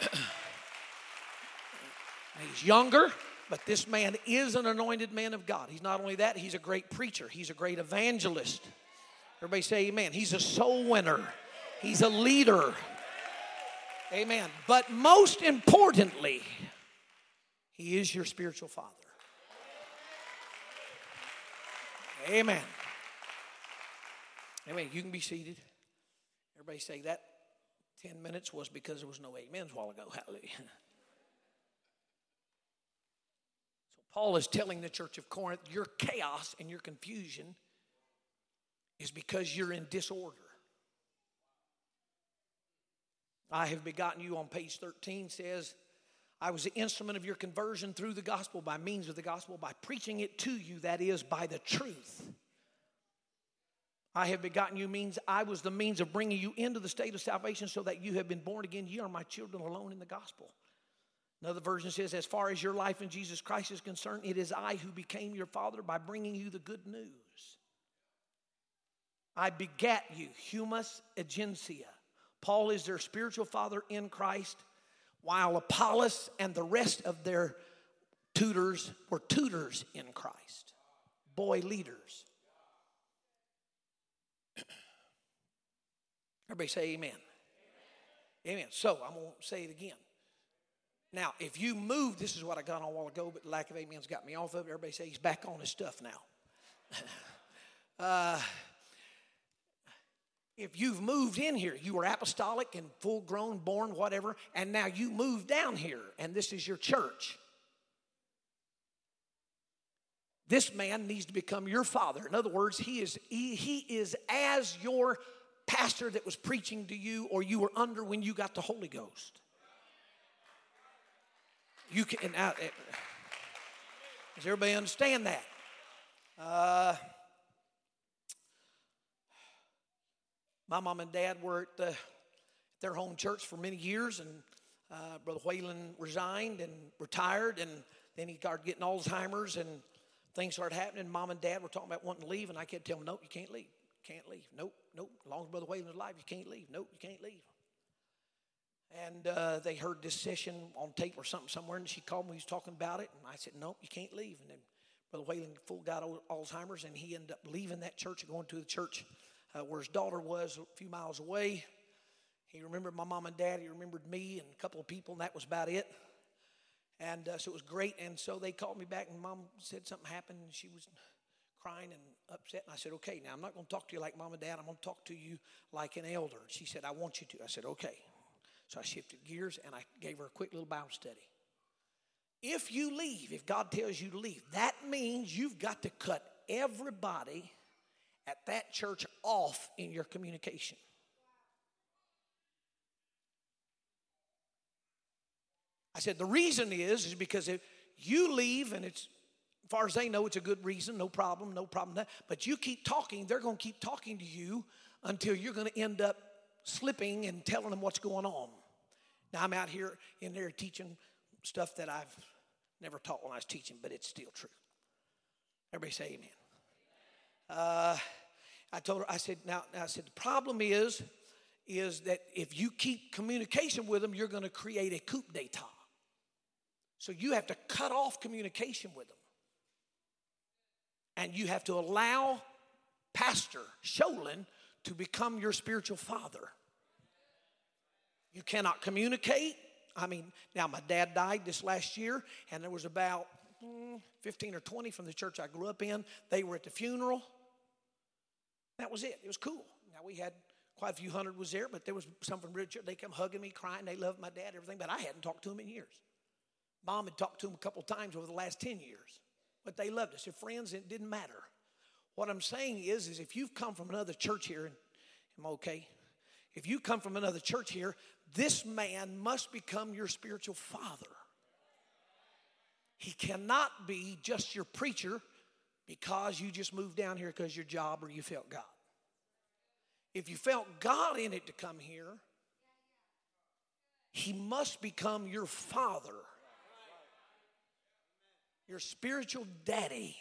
he's younger, but this man is an anointed man of God. He's not only that, he's a great preacher, he's a great evangelist. Everybody say amen. He's a soul winner, he's a leader. Amen. But most importantly, he is your spiritual father. Amen. Amen. You can be seated. Everybody say that 10 minutes was because there was no amens a while ago. Hallelujah. So Paul is telling the church of Corinth, your chaos and your confusion is because you're in disorder. I have begotten you on page 13 says, I was the instrument of your conversion through the gospel by means of the gospel, by preaching it to you, that is, by the truth. I have begotten you means I was the means of bringing you into the state of salvation so that you have been born again. You are my children alone in the gospel. Another version says, as far as your life in Jesus Christ is concerned, it is I who became your father by bringing you the good news. I begat you, humas egennesa. Paul is their spiritual father in Christ, while Apollos and the rest of their tutors were tutors in Christ, boy leaders. Everybody say amen. amen. Amen. So I'm going to say it again. Now, if you move, this is what I got on a while ago, but lack of amen's got me off of it. Everybody say he's back on his stuff now. uh, if you've moved in here, you were apostolic and full grown, born, whatever, and now you move down here and this is your church. This man needs to become your father. In other words, he is, he, he is as your pastor that was preaching to you or you were under when you got the Holy Ghost. You can, now, eh, does everybody understand that? Uh, My mom and dad were at, the, their home church for many years, and uh, Brother Whalen resigned and retired, and then he started getting Alzheimer's, and things started happening. Mom and dad were talking about wanting to leave, and I kept telling them, nope, you can't leave. Can't leave. Nope, nope. As long as Brother Whalen is alive, you can't leave. Nope, you can't leave. And uh, they heard this session on tape or something somewhere, and she called me. He was talking about it, and I said, "Nope, you can't leave." And then Brother Whalen full got Alzheimer's, and he ended up leaving that church and going to the church uh, where his daughter was a few miles away. He remembered my mom and dad. He remembered me and a couple of people, and that was about it. And uh, so it was great. And so they called me back, and mom said something happened, and she was crying and upset. And I said, Okay, now I'm not going to talk to you like mom and dad. I'm going to talk to you like an elder. She said, I want you to. I said, Okay. So I shifted gears and I gave her a quick little Bible study. If you leave, if God tells you to leave, that means you've got to cut everybody at that church off in your communication. I said, the reason is, is because if you leave and it's, as far as they know, it's a good reason, no problem, no problem. That, but you keep talking, they're going to keep talking to you until you're going to end up slipping and telling them what's going on. Now, I'm out here in there teaching stuff that I've never taught when I was teaching, but it's still true. Everybody say amen. Uh, I told her, I said, now, now I said, the problem is, is that if you keep communication with them, you're going to create a coup d'etat. So you have to cut off communication with them. And you have to allow Pastor Sholin to become your spiritual father. You cannot communicate. I mean, now my dad died this last year, and there was about mm, 15 or 20 from the church I grew up in. They were at the funeral. That was it. It was cool. Now we had quite a few hundred was there, but there was some from Richard. They come hugging me, crying. They loved my dad, everything. But I hadn't talked to him in years. Mom had talked to him a couple times over the last 10 years. But they loved us. They're friends, it didn't matter. What I'm saying is, is if you've come from another church here, and am okay? If you come from another church here, this man must become your spiritual father. He cannot be just your preacher because you just moved down here because your job or you felt God. If you felt God in it to come here, He must become your father, your spiritual daddy.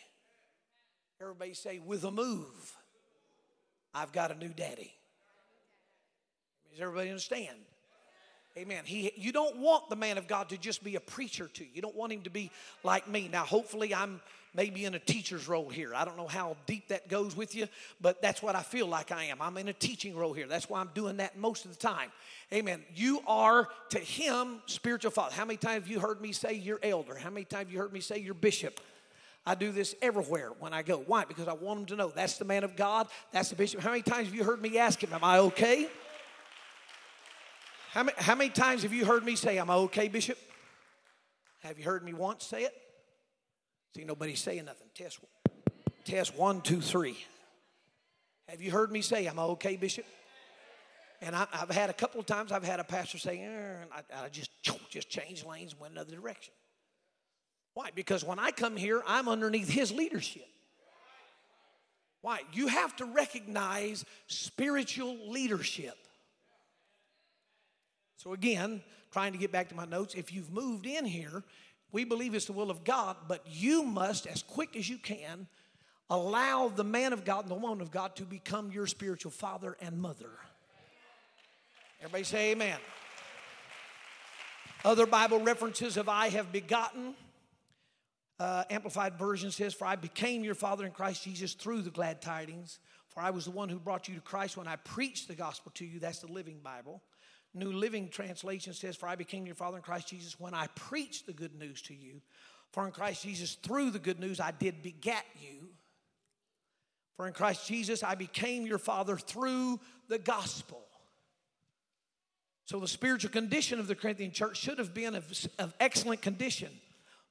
Everybody say, with a move, I've got a new daddy. Does everybody understand? Amen. He, you don't want the man of God to just be a preacher to you. You don't want him to be like me. Now, hopefully, I'm maybe in a teacher's role here. I don't know how deep that goes with you, but that's what I feel like I am. I'm in a teaching role here. That's why I'm doing that most of the time. Amen. You are to him spiritual father. How many times have you heard me say you're elder? How many times have you heard me say you're bishop? I do this everywhere when I go. Why? Because I want them to know that's the man of God, that's the bishop. How many times have you heard me ask him, Am I okay? How many, how many times have you heard me say, Am I okay, Bishop? Have you heard me once say it? See, nobody's saying nothing. Test, test one, two, three. Have you heard me say, I'm okay, Bishop? And I, have had a couple of times I've had a pastor say, eh, I, I just, just changed lanes and went another direction. Why? Because when I come here, I'm underneath his leadership. Why? You have to recognize spiritual leadership. So, again, trying to get back to my notes, if you've moved in here, we believe it's the will of God, but you must, as quick as you can, allow the man of God and the woman of God to become your spiritual father and mother. Everybody say amen. Other Bible references of I have begotten uh, Amplified Version says, For I became your father in Christ Jesus through the glad tidings. For I was the one who brought you to Christ when I preached the gospel to you. That's the Living Bible. New Living Translation says, For I became your father in Christ Jesus when I preached the good news to you. For in Christ Jesus, through the good news, I did begat you. For in Christ Jesus, I became your father through the gospel. So the spiritual condition of the Corinthian church should have been of, of excellent condition.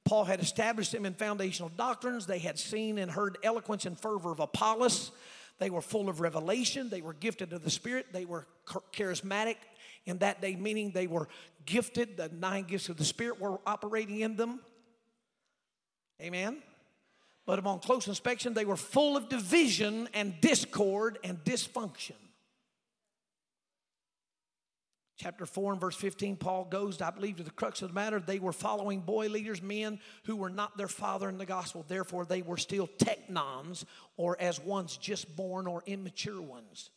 Paul had established them in foundational doctrines. They had seen and heard eloquence and fervor of Apollos. They were full of revelation. They were gifted of the Spirit. They were charismatic in that day, meaning they were gifted. The nine gifts of the Spirit were operating in them. Amen. But upon close inspection, they were full of division and discord and dysfunction chapter 4 and verse 15, Paul goes, I believe, to the crux of the matter. They were following boy leaders, men who were not their father in the gospel. Therefore, they were still teknons, or as ones just born or immature ones.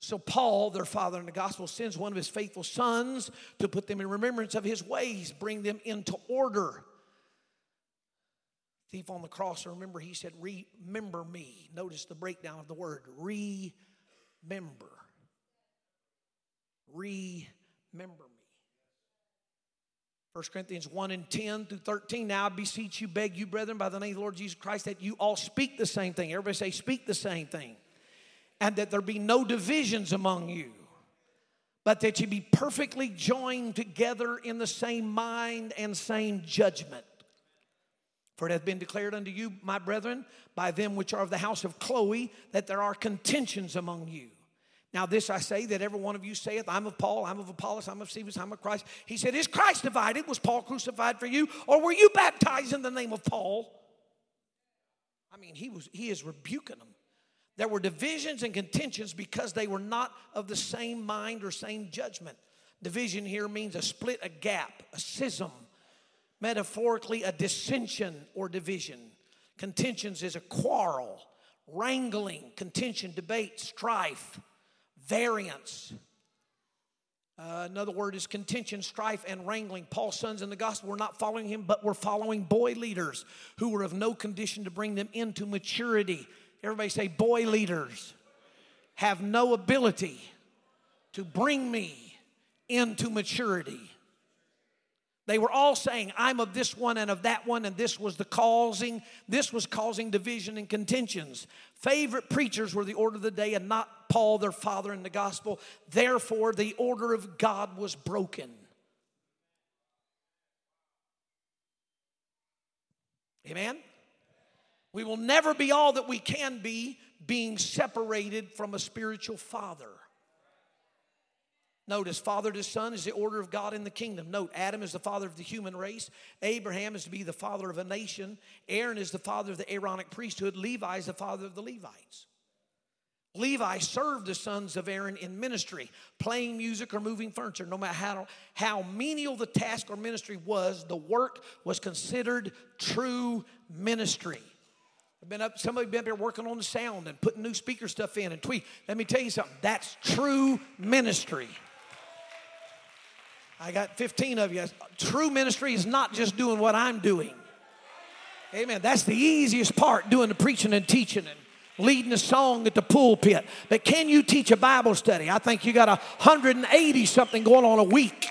So, Paul, their father in the gospel, sends one of his faithful sons to put them in remembrance of his ways, bring them into order. Thief on the cross, remember, he said, Remember me. Notice the breakdown of the word remember remember me. 1 Corinthians 1 and 10 through 13. Now I beseech you, beg you, brethren, by the name of the Lord Jesus Christ, that you all speak the same thing. Everybody say, speak the same thing. And that there be no divisions among you, but that you be perfectly joined together in the same mind and same judgment. For it hath been declared unto you, my brethren, by them which are of the house of Chloe, that there are contentions among you. Now, this I say that every one of you saith, I'm of Paul, I'm of Apollos, I'm of Cephas, I'm of Christ. He said, Is Christ divided? Was Paul crucified for you? Or were you baptized in the name of Paul? I mean, he, was, he is rebuking them. There were divisions and contentions because they were not of the same mind or same judgment. Division here means a split, a gap, a schism. Metaphorically, a dissension or division. Contentions is a quarrel, wrangling, contention, debate, strife variance. Uh, another word is contention, strife, and wrangling. Paul's sons in the gospel were not following him, but were following boy leaders who were of no condition to bring them into maturity. Everybody say, boy leaders have no ability to bring me into maturity. They were all saying, I'm of this one and of that one, and this was the causing, this was causing division and contentions. Favorite preachers were the order of the day and not Paul, their father in the gospel. Therefore, the order of God was broken. Amen? We will never be all that we can be being separated from a spiritual father. Notice, father to son is the order of God in the kingdom. Note, Adam is the father of the human race. Abraham is to be the father of a nation. Aaron is the father of the Aaronic priesthood. Levi is the father of the Levites. Levi served the sons of Aaron in ministry, playing music or moving furniture. No matter how, how menial the task or ministry was, the work was considered true ministry. I've been up, somebody been up here working on the sound and putting new speaker stuff in and tweet. Let me tell you something. That's true ministry. I got 15 of you. True ministry is not just doing what I'm doing. Amen. That's the easiest part, doing the preaching and teaching and leading a song at the pulpit. But can you teach a Bible study? I think you got 180 something going on a week.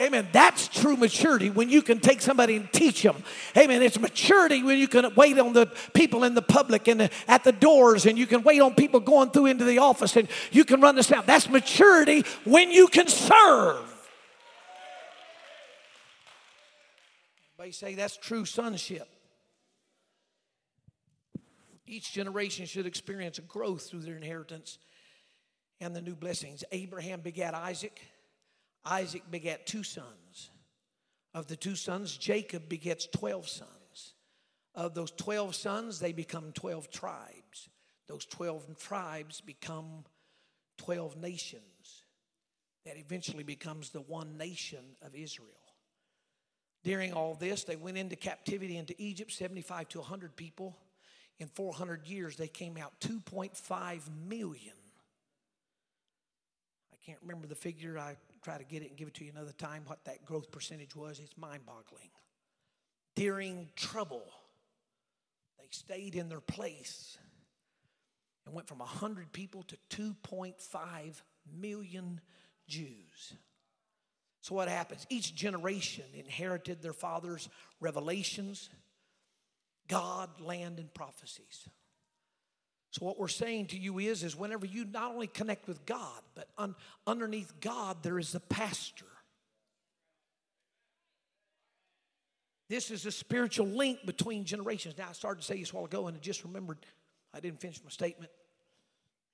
Amen. That's true maturity when you can take somebody and teach them. Amen. It's maturity when you can wait on the people in the public and at the doors, and you can wait on people going through into the office, and you can run this down. That's maturity when you can serve. Everybody say that's true sonship. Each generation should experience a growth through their inheritance and the new blessings. Abraham begat Isaac. Isaac begat two sons. Of the two sons, Jacob begets 12 sons. Of those 12 sons, they become 12 tribes. Those 12 tribes become 12 nations that eventually becomes the one nation of Israel. During all this, they went into captivity into Egypt, 75 to 100 people. In 400 years, they came out 2.5 million. I can't remember the figure. I try to get it and give it to you another time what that growth percentage was. It's mind boggling. During trouble, they stayed in their place and went from 100 people to 2.5 million Jews. So, what happens? Each generation inherited their father's revelations, God, land, and prophecies. So what we're saying to you is, is whenever you not only connect with God, but un, underneath God there is the pastor. This is a spiritual link between generations. Now I started to say this a while ago, and I just remembered I didn't finish my statement.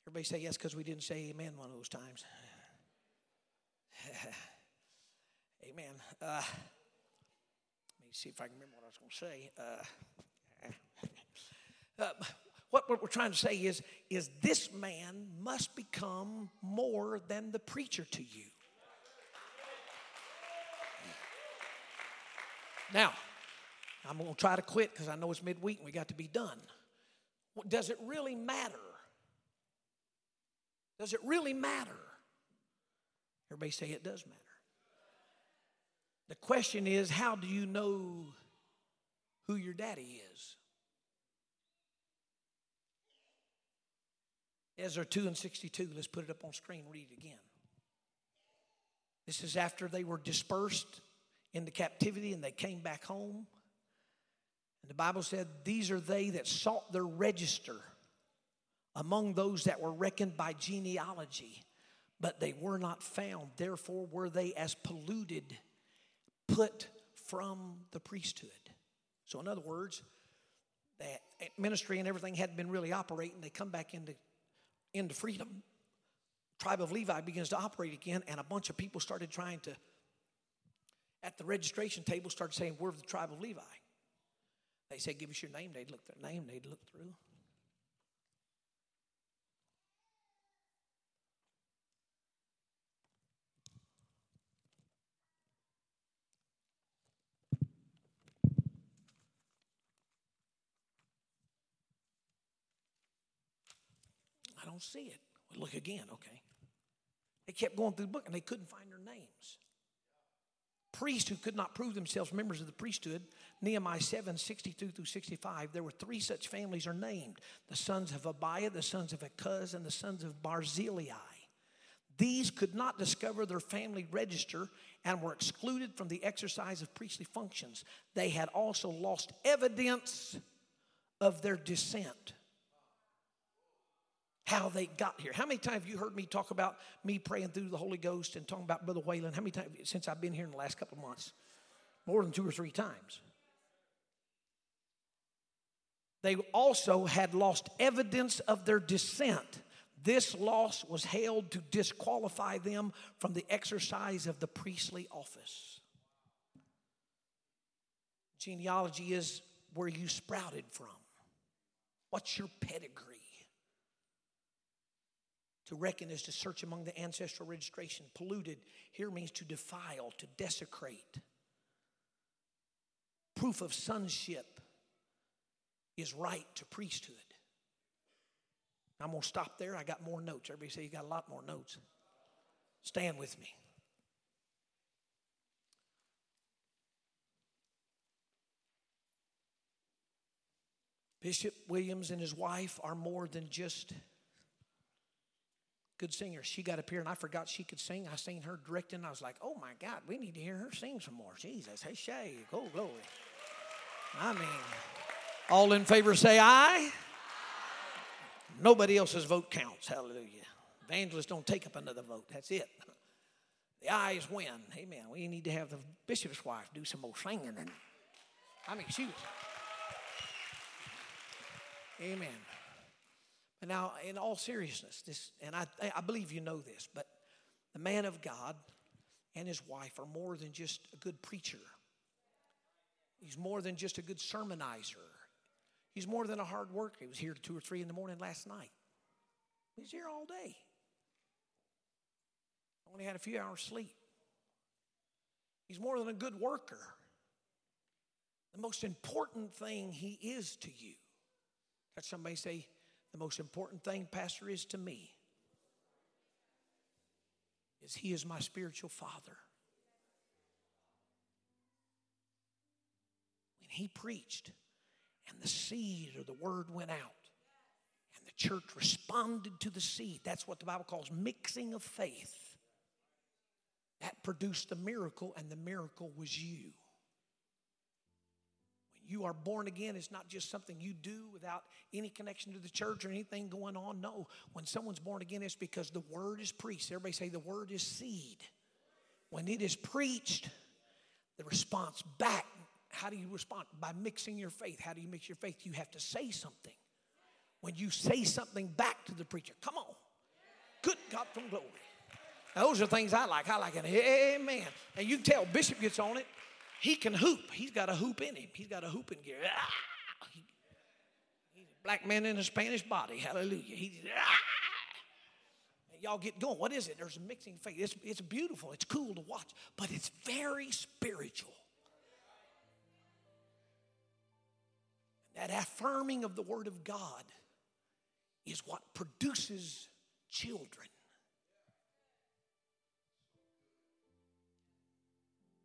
Everybody say yes because we didn't say amen one of those times. amen. Uh, let me see if I can remember what I was going to say. Uh, uh, what, what we're trying to say is, is this man must become more than the preacher to you. Now, I'm going to try to quit because I know it's midweek and we got to be done. Does it really matter? Does it really matter? Everybody say it does matter. The question is, how do you know who your daddy is? Ezra 2 and 62. Let's put it up on screen, read it again. This is after they were dispersed into captivity and they came back home. And the Bible said, These are they that sought their register among those that were reckoned by genealogy, but they were not found. Therefore, were they as polluted, put from the priesthood. So, in other words, that ministry and everything hadn't been really operating. They come back into into freedom, tribe of Levi begins to operate again, and a bunch of people started trying to, at the registration table, started saying, We're the tribe of Levi. They said, Give us your name. They'd look their name, they'd look through. Don't see it. We look again, okay. They kept going through the book and they couldn't find their names. Priests who could not prove themselves members of the priesthood, Nehemiah 7 62 through 65, there were three such families are named the sons of Abiah, the sons of Akuz, and the sons of Barzillai. These could not discover their family register and were excluded from the exercise of priestly functions. They had also lost evidence of their descent how they got here. How many times have you heard me talk about me praying through the Holy Ghost and talking about Brother Whalen? How many times since I've been here in the last couple of months? More than two or three times. They also had lost evidence of their descent. This loss was held to disqualify them from the exercise of the priestly office. Genealogy is where you sprouted from. What's your pedigree? To reckon is to search among the ancestral registration. Polluted here means to defile, to desecrate. Proof of sonship is right to priesthood. I'm going to stop there. I got more notes. Everybody say you got a lot more notes. Stand with me. Bishop Williams and his wife are more than just good singer. She got up here and I forgot she could sing. I seen her directing. I was like, oh my God, we need to hear her sing some more. Jesus, hey Shay, oh glory. I mean, all in favor say aye. Nobody else's vote counts. Hallelujah. Evangelists don't take up another vote. That's it. The ayes win. Amen. We need to have the bishop's wife do some more singing. And I mean, she was. Amen. But now, in all seriousness, this, and I, I believe you know this, but the man of God and his wife are more than just a good preacher. He's more than just a good sermonizer. He's more than a hard worker. He was here two or three in the morning last night. He's here all day. Only had a few hours sleep. He's more than a good worker. The most important thing he is to you. Let somebody say, the most important thing, Pastor, is to me is he is my spiritual father. When he preached and the seed or the word went out and the church responded to the seed, that's what the Bible calls mixing of faith. That produced the miracle, and the miracle was you you are born again, it's not just something you do without any connection to the church or anything going on. No, when someone's born again, it's because the word is preached. Everybody say the word is seed. When it is preached, the response back, how do you respond? By mixing your faith. How do you mix your faith? You have to say something. When you say something back to the preacher, come on. Good God from glory. Those are things I like. I like it. Amen. And you can tell Bishop gets on it. He can hoop. He's got a hoop in him. He's got a hooping gear. Ah! He, he's a black man in a Spanish body. Hallelujah. He's ah! y'all get going. What is it? There's a mixing faith. It's, it's beautiful. It's cool to watch, but it's very spiritual. That affirming of the Word of God is what produces children.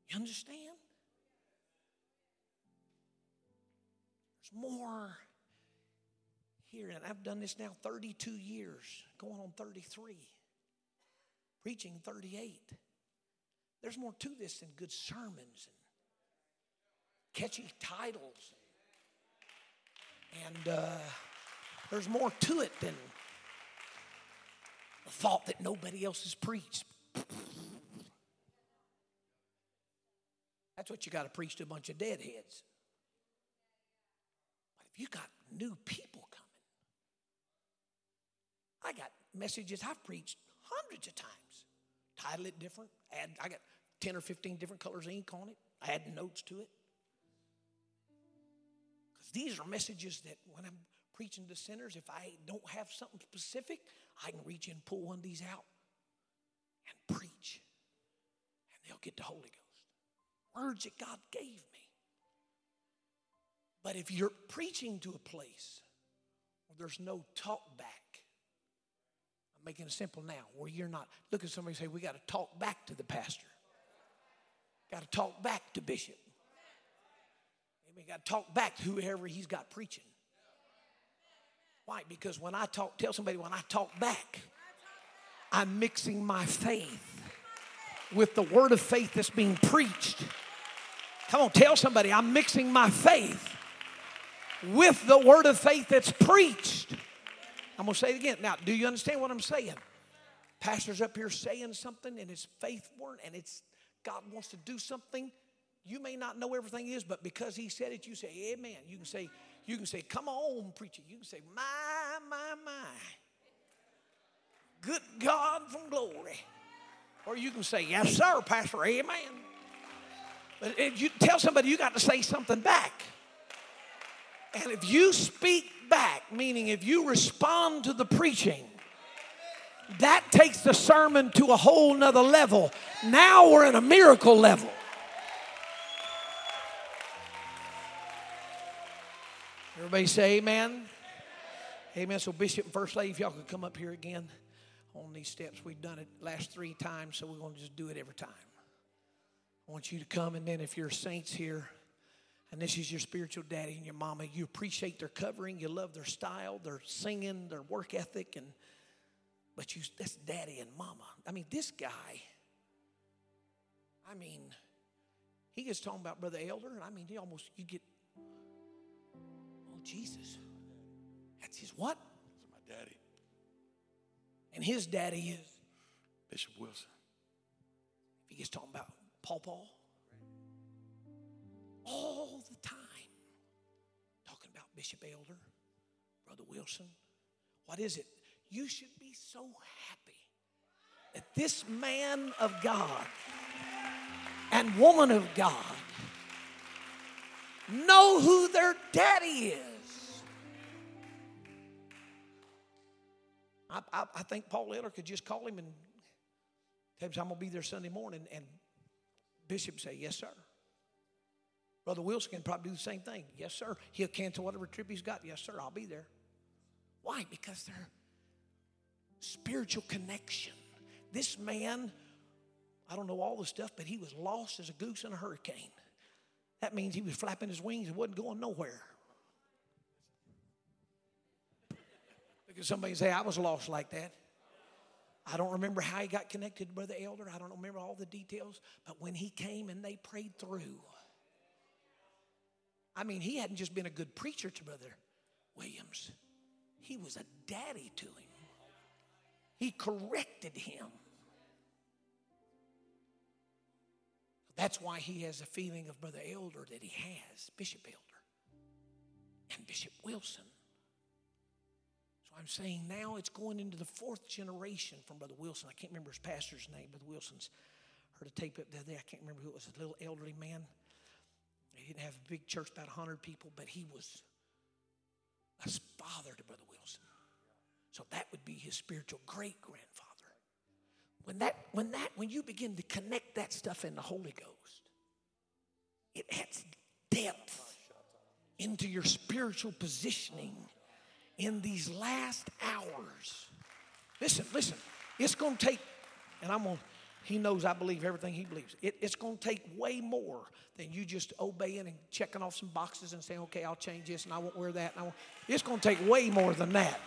You understand? More here. And I've done this now 32 years, going on 33, preaching 38. There's more to this than good sermons and catchy titles. And uh, there's more to it than the thought that nobody else has preached. That's what you got to preach to a bunch of deadheads. You got new people coming. I got messages I've preached hundreds of times. Title it different. Add, I got 10 or 15 different colors of ink on it. I add notes to it. Because these are messages that when I'm preaching to sinners, if I don't have something specific, I can reach in, and pull one of these out, and preach. And they'll get the Holy Ghost. Words that God gave me. But if you're preaching to a place where there's no talk back, I'm making it simple now, where you're not, look at somebody say, we got to talk back to the pastor. Got to talk back to bishop. We got to talk back to whoever he's got preaching. Why? Because when I talk, tell somebody when I talk back, I'm mixing my faith with the word of faith that's being preached. Come on, tell somebody I'm mixing my faith with the word of faith that's preached. I'm going to say it again. Now, do you understand what I'm saying? Pastor's up here saying something and it's faith word and it's God wants to do something. You may not know everything is, but because he said it, you say, Amen. You can say, you can say, come on, preacher. You can say, my, my, my. Good God from glory. Or you can say, Yes, sir, Pastor, amen. But if you tell somebody you got to say something back. And if you speak back, meaning if you respond to the preaching, that takes the sermon to a whole nother level. Now we're in a miracle level. Everybody say amen. Amen. So, Bishop and First Lady, if y'all could come up here again on these steps. We've done it last three times, so we're going to just do it every time. I want you to come, and then if you're saints here, and this is your spiritual daddy and your mama. You appreciate their covering, you love their style, their singing, their work ethic, and but you that's daddy and mama. I mean, this guy, I mean, he gets talking about Brother Elder, and I mean, he almost, you get, oh, Jesus. That's his what? That's my daddy, And his daddy is, Bishop Wilson. he gets talking about Paul Paul. All the time. Talking about Bishop Elder, Brother Wilson. What is it? You should be so happy that this man of God and woman of God know who their daddy is. I, I, I think Paul Elder could just call him and tell him I'm going to be there Sunday morning, and Bishop say, Yes, sir. Brother Wilson can probably do the same thing. Yes, sir. He'll cancel whatever trip he's got. Yes, sir. I'll be there. Why? Because they're spiritual connection. This man, I don't know all the stuff, but he was lost as a goose in a hurricane. That means he was flapping his wings and wasn't going nowhere. Because somebody say, I was lost like that. I don't remember how he got connected to Brother Elder. I don't remember all the details. But when he came and they prayed through, I mean, he hadn't just been a good preacher to Brother Williams, he was a daddy to him. He corrected him. That's why he has a feeling of Brother Elder that he has, Bishop Elder and Bishop Wilson. So I'm saying now it's going into the fourth generation from Brother Wilson. I can't remember his pastor's name, Brother Wilson's. Heard a tape up the other day. I can't remember who it was, a little elderly man. He didn't have a big church, about 100 people, but he was a father to Brother Wilson. So that would be his spiritual great grandfather. When that, when that, when you begin to connect that stuff in the Holy Ghost, it adds depth into your spiritual positioning in these last hours. Listen, listen, it's going to take, and I'm going to, he knows I believe everything he believes. It, it's going to take way more than you just obeying and checking off some boxes and saying, okay, I'll change this and I won't wear that. Won't. It's going to take way more than that.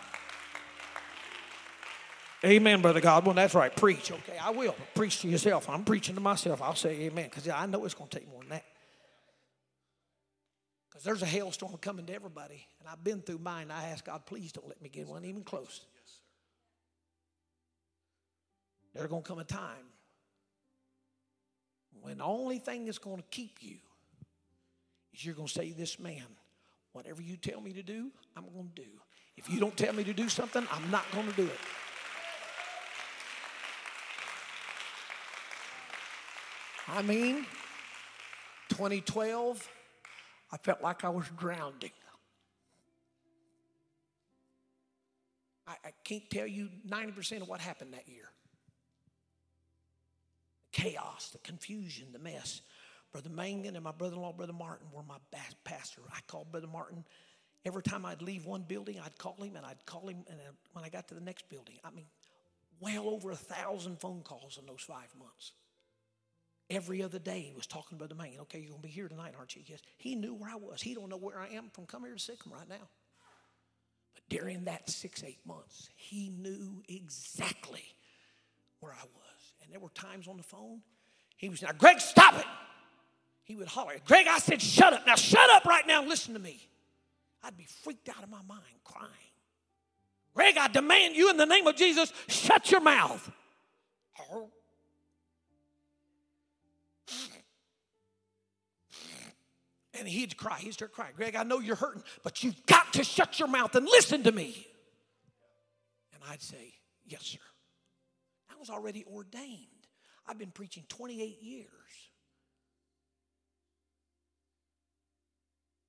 Amen, Brother Godwin. That's right. Preach. Okay, I will. Preach to yourself. I'm preaching to myself. I'll say amen because I know it's going to take more than that. Because there's a hailstorm coming to everybody. And I've been through mine. I ask God, please don't let me get one even close. There's going to come a time when the only thing that's going to keep you is you're going to say, This man, whatever you tell me to do, I'm going to do. If you don't tell me to do something, I'm not going to do it. I mean, 2012, I felt like I was drowning. I, I can't tell you 90% of what happened that year chaos, the confusion, the mess. Brother Mangan and my brother in law, Brother Martin, were my pastor. I called Brother Martin every time I'd leave one building, I'd call him and I'd call him. And when I got to the next building, I mean, well over a thousand phone calls in those five months. Every other day he was talking to Brother Mangan. Okay, you're going to be here tonight, aren't you? Yes. He knew where I was. He don't know where I am from coming here to Sikkim right now. But during that six, eight months, he knew there were times on the phone, he was, now, Greg, stop it. He would holler, Greg, I said, shut up. Now, shut up right now and listen to me. I'd be freaked out of my mind crying. Greg, I demand you in the name of Jesus, shut your mouth. And he'd cry. He'd start crying. Greg, I know you're hurting, but you've got to shut your mouth and listen to me. And I'd say, Yes, sir. I was already ordained. I've been preaching 28 years.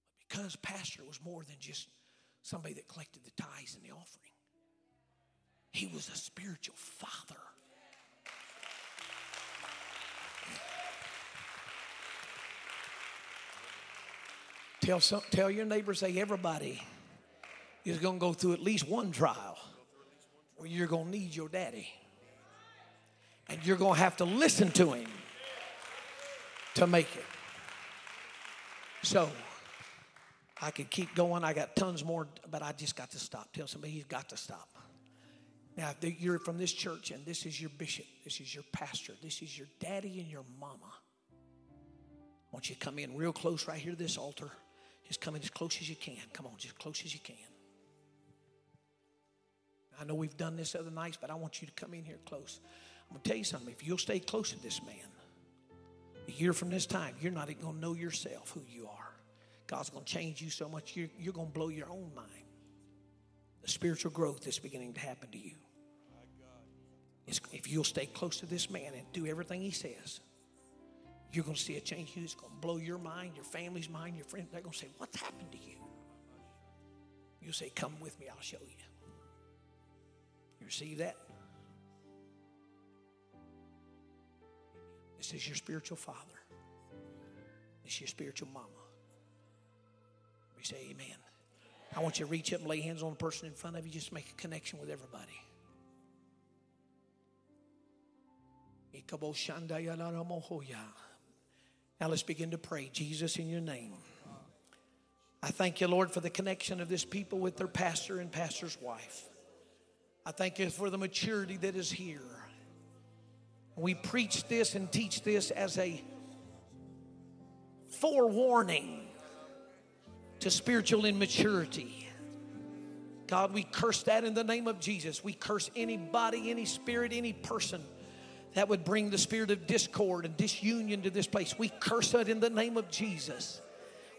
But because pastor was more than just somebody that collected the tithes and the offering, he was a spiritual father. Tell, some, tell your neighbor, say, everybody is going to go through at least one trial where you're going to need your daddy. And you're going to have to listen to him to make it. So, I could keep going. I got tons more, but I just got to stop. Tell somebody he's got to stop. Now, if you're from this church and this is your bishop, this is your pastor, this is your daddy and your mama, I want you to come in real close right here to this altar. Just come in as close as you can. Come on, just close as you can. I know we've done this other nights, but I want you to come in here close. I'm going to tell you something. If you'll stay close to this man, a year from this time, you're not even going to know yourself who you are. God's going to change you so much, you're, you're going to blow your own mind. The spiritual growth is beginning to happen to you. It's, if you'll stay close to this man and do everything he says, you're going to see a change. It's going to blow your mind, your family's mind, your friends. They're going to say, What's happened to you? You'll say, Come with me, I'll show you. You receive that? Is your spiritual father. Is your spiritual mama. We say amen. I want you to reach up and lay hands on the person in front of you, just make a connection with everybody. Now let's begin to pray. Jesus, in your name. I thank you, Lord, for the connection of this people with their pastor and pastor's wife. I thank you for the maturity that is here. We preach this and teach this as a forewarning to spiritual immaturity. God, we curse that in the name of Jesus. We curse anybody, any spirit, any person that would bring the spirit of discord and disunion to this place. We curse it in the name of Jesus.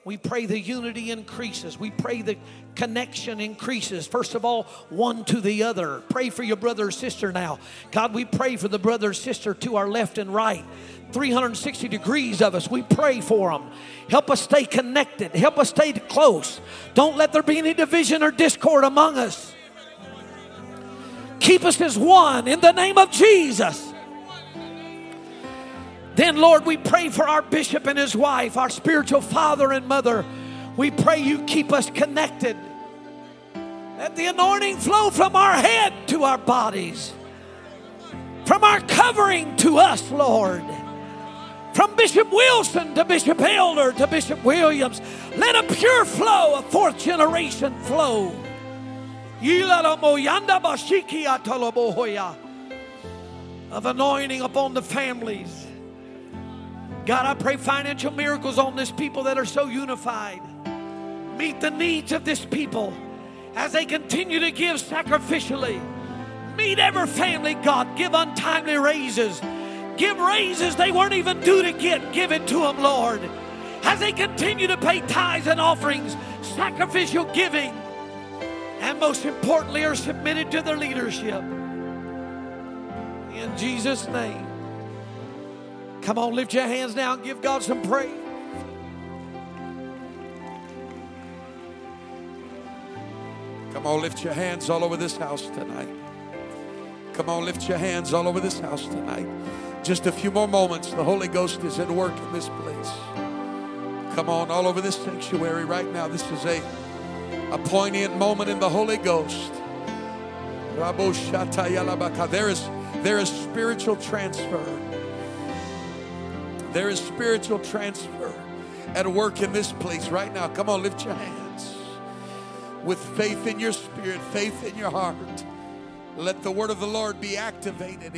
We pray the unity increases. We pray the connection increases. First of all, one to the other. Pray for your brother or sister now. God, we pray for the brother or sister to our left and right. 360 degrees of us. We pray for them. Help us stay connected. Help us stay close. Don't let there be any division or discord among us. Keep us as one in the name of Jesus. Then, Lord, we pray for our bishop and his wife, our spiritual father and mother. We pray you keep us connected. Let the anointing flow from our head to our bodies, from our covering to us, Lord. From Bishop Wilson to Bishop Elder to Bishop Williams, let a pure flow, a fourth generation flow. Of anointing upon the families God, I pray financial miracles on this people that are so unified. Meet the needs of this people as they continue to give sacrificially. Meet every family, God. Give untimely raises. Give raises they weren't even due to get. Give it to them, Lord. As they continue to pay tithes and offerings, sacrificial giving, and most importantly, are submitted to their leadership. In Jesus' name. Come on, lift your hands now and give God some praise. Come on, lift your hands all over this house tonight. Come on, lift your hands all over this house tonight. Just a few more moments. The Holy Ghost is at work in this place. Come on, all over this sanctuary right now. This is a, a poignant moment in the Holy Ghost. There is, there is spiritual transfer. There is spiritual transfer at work in this place right now. Come on, lift your hands. With faith in your spirit, faith in your heart, let the word of the Lord be activated.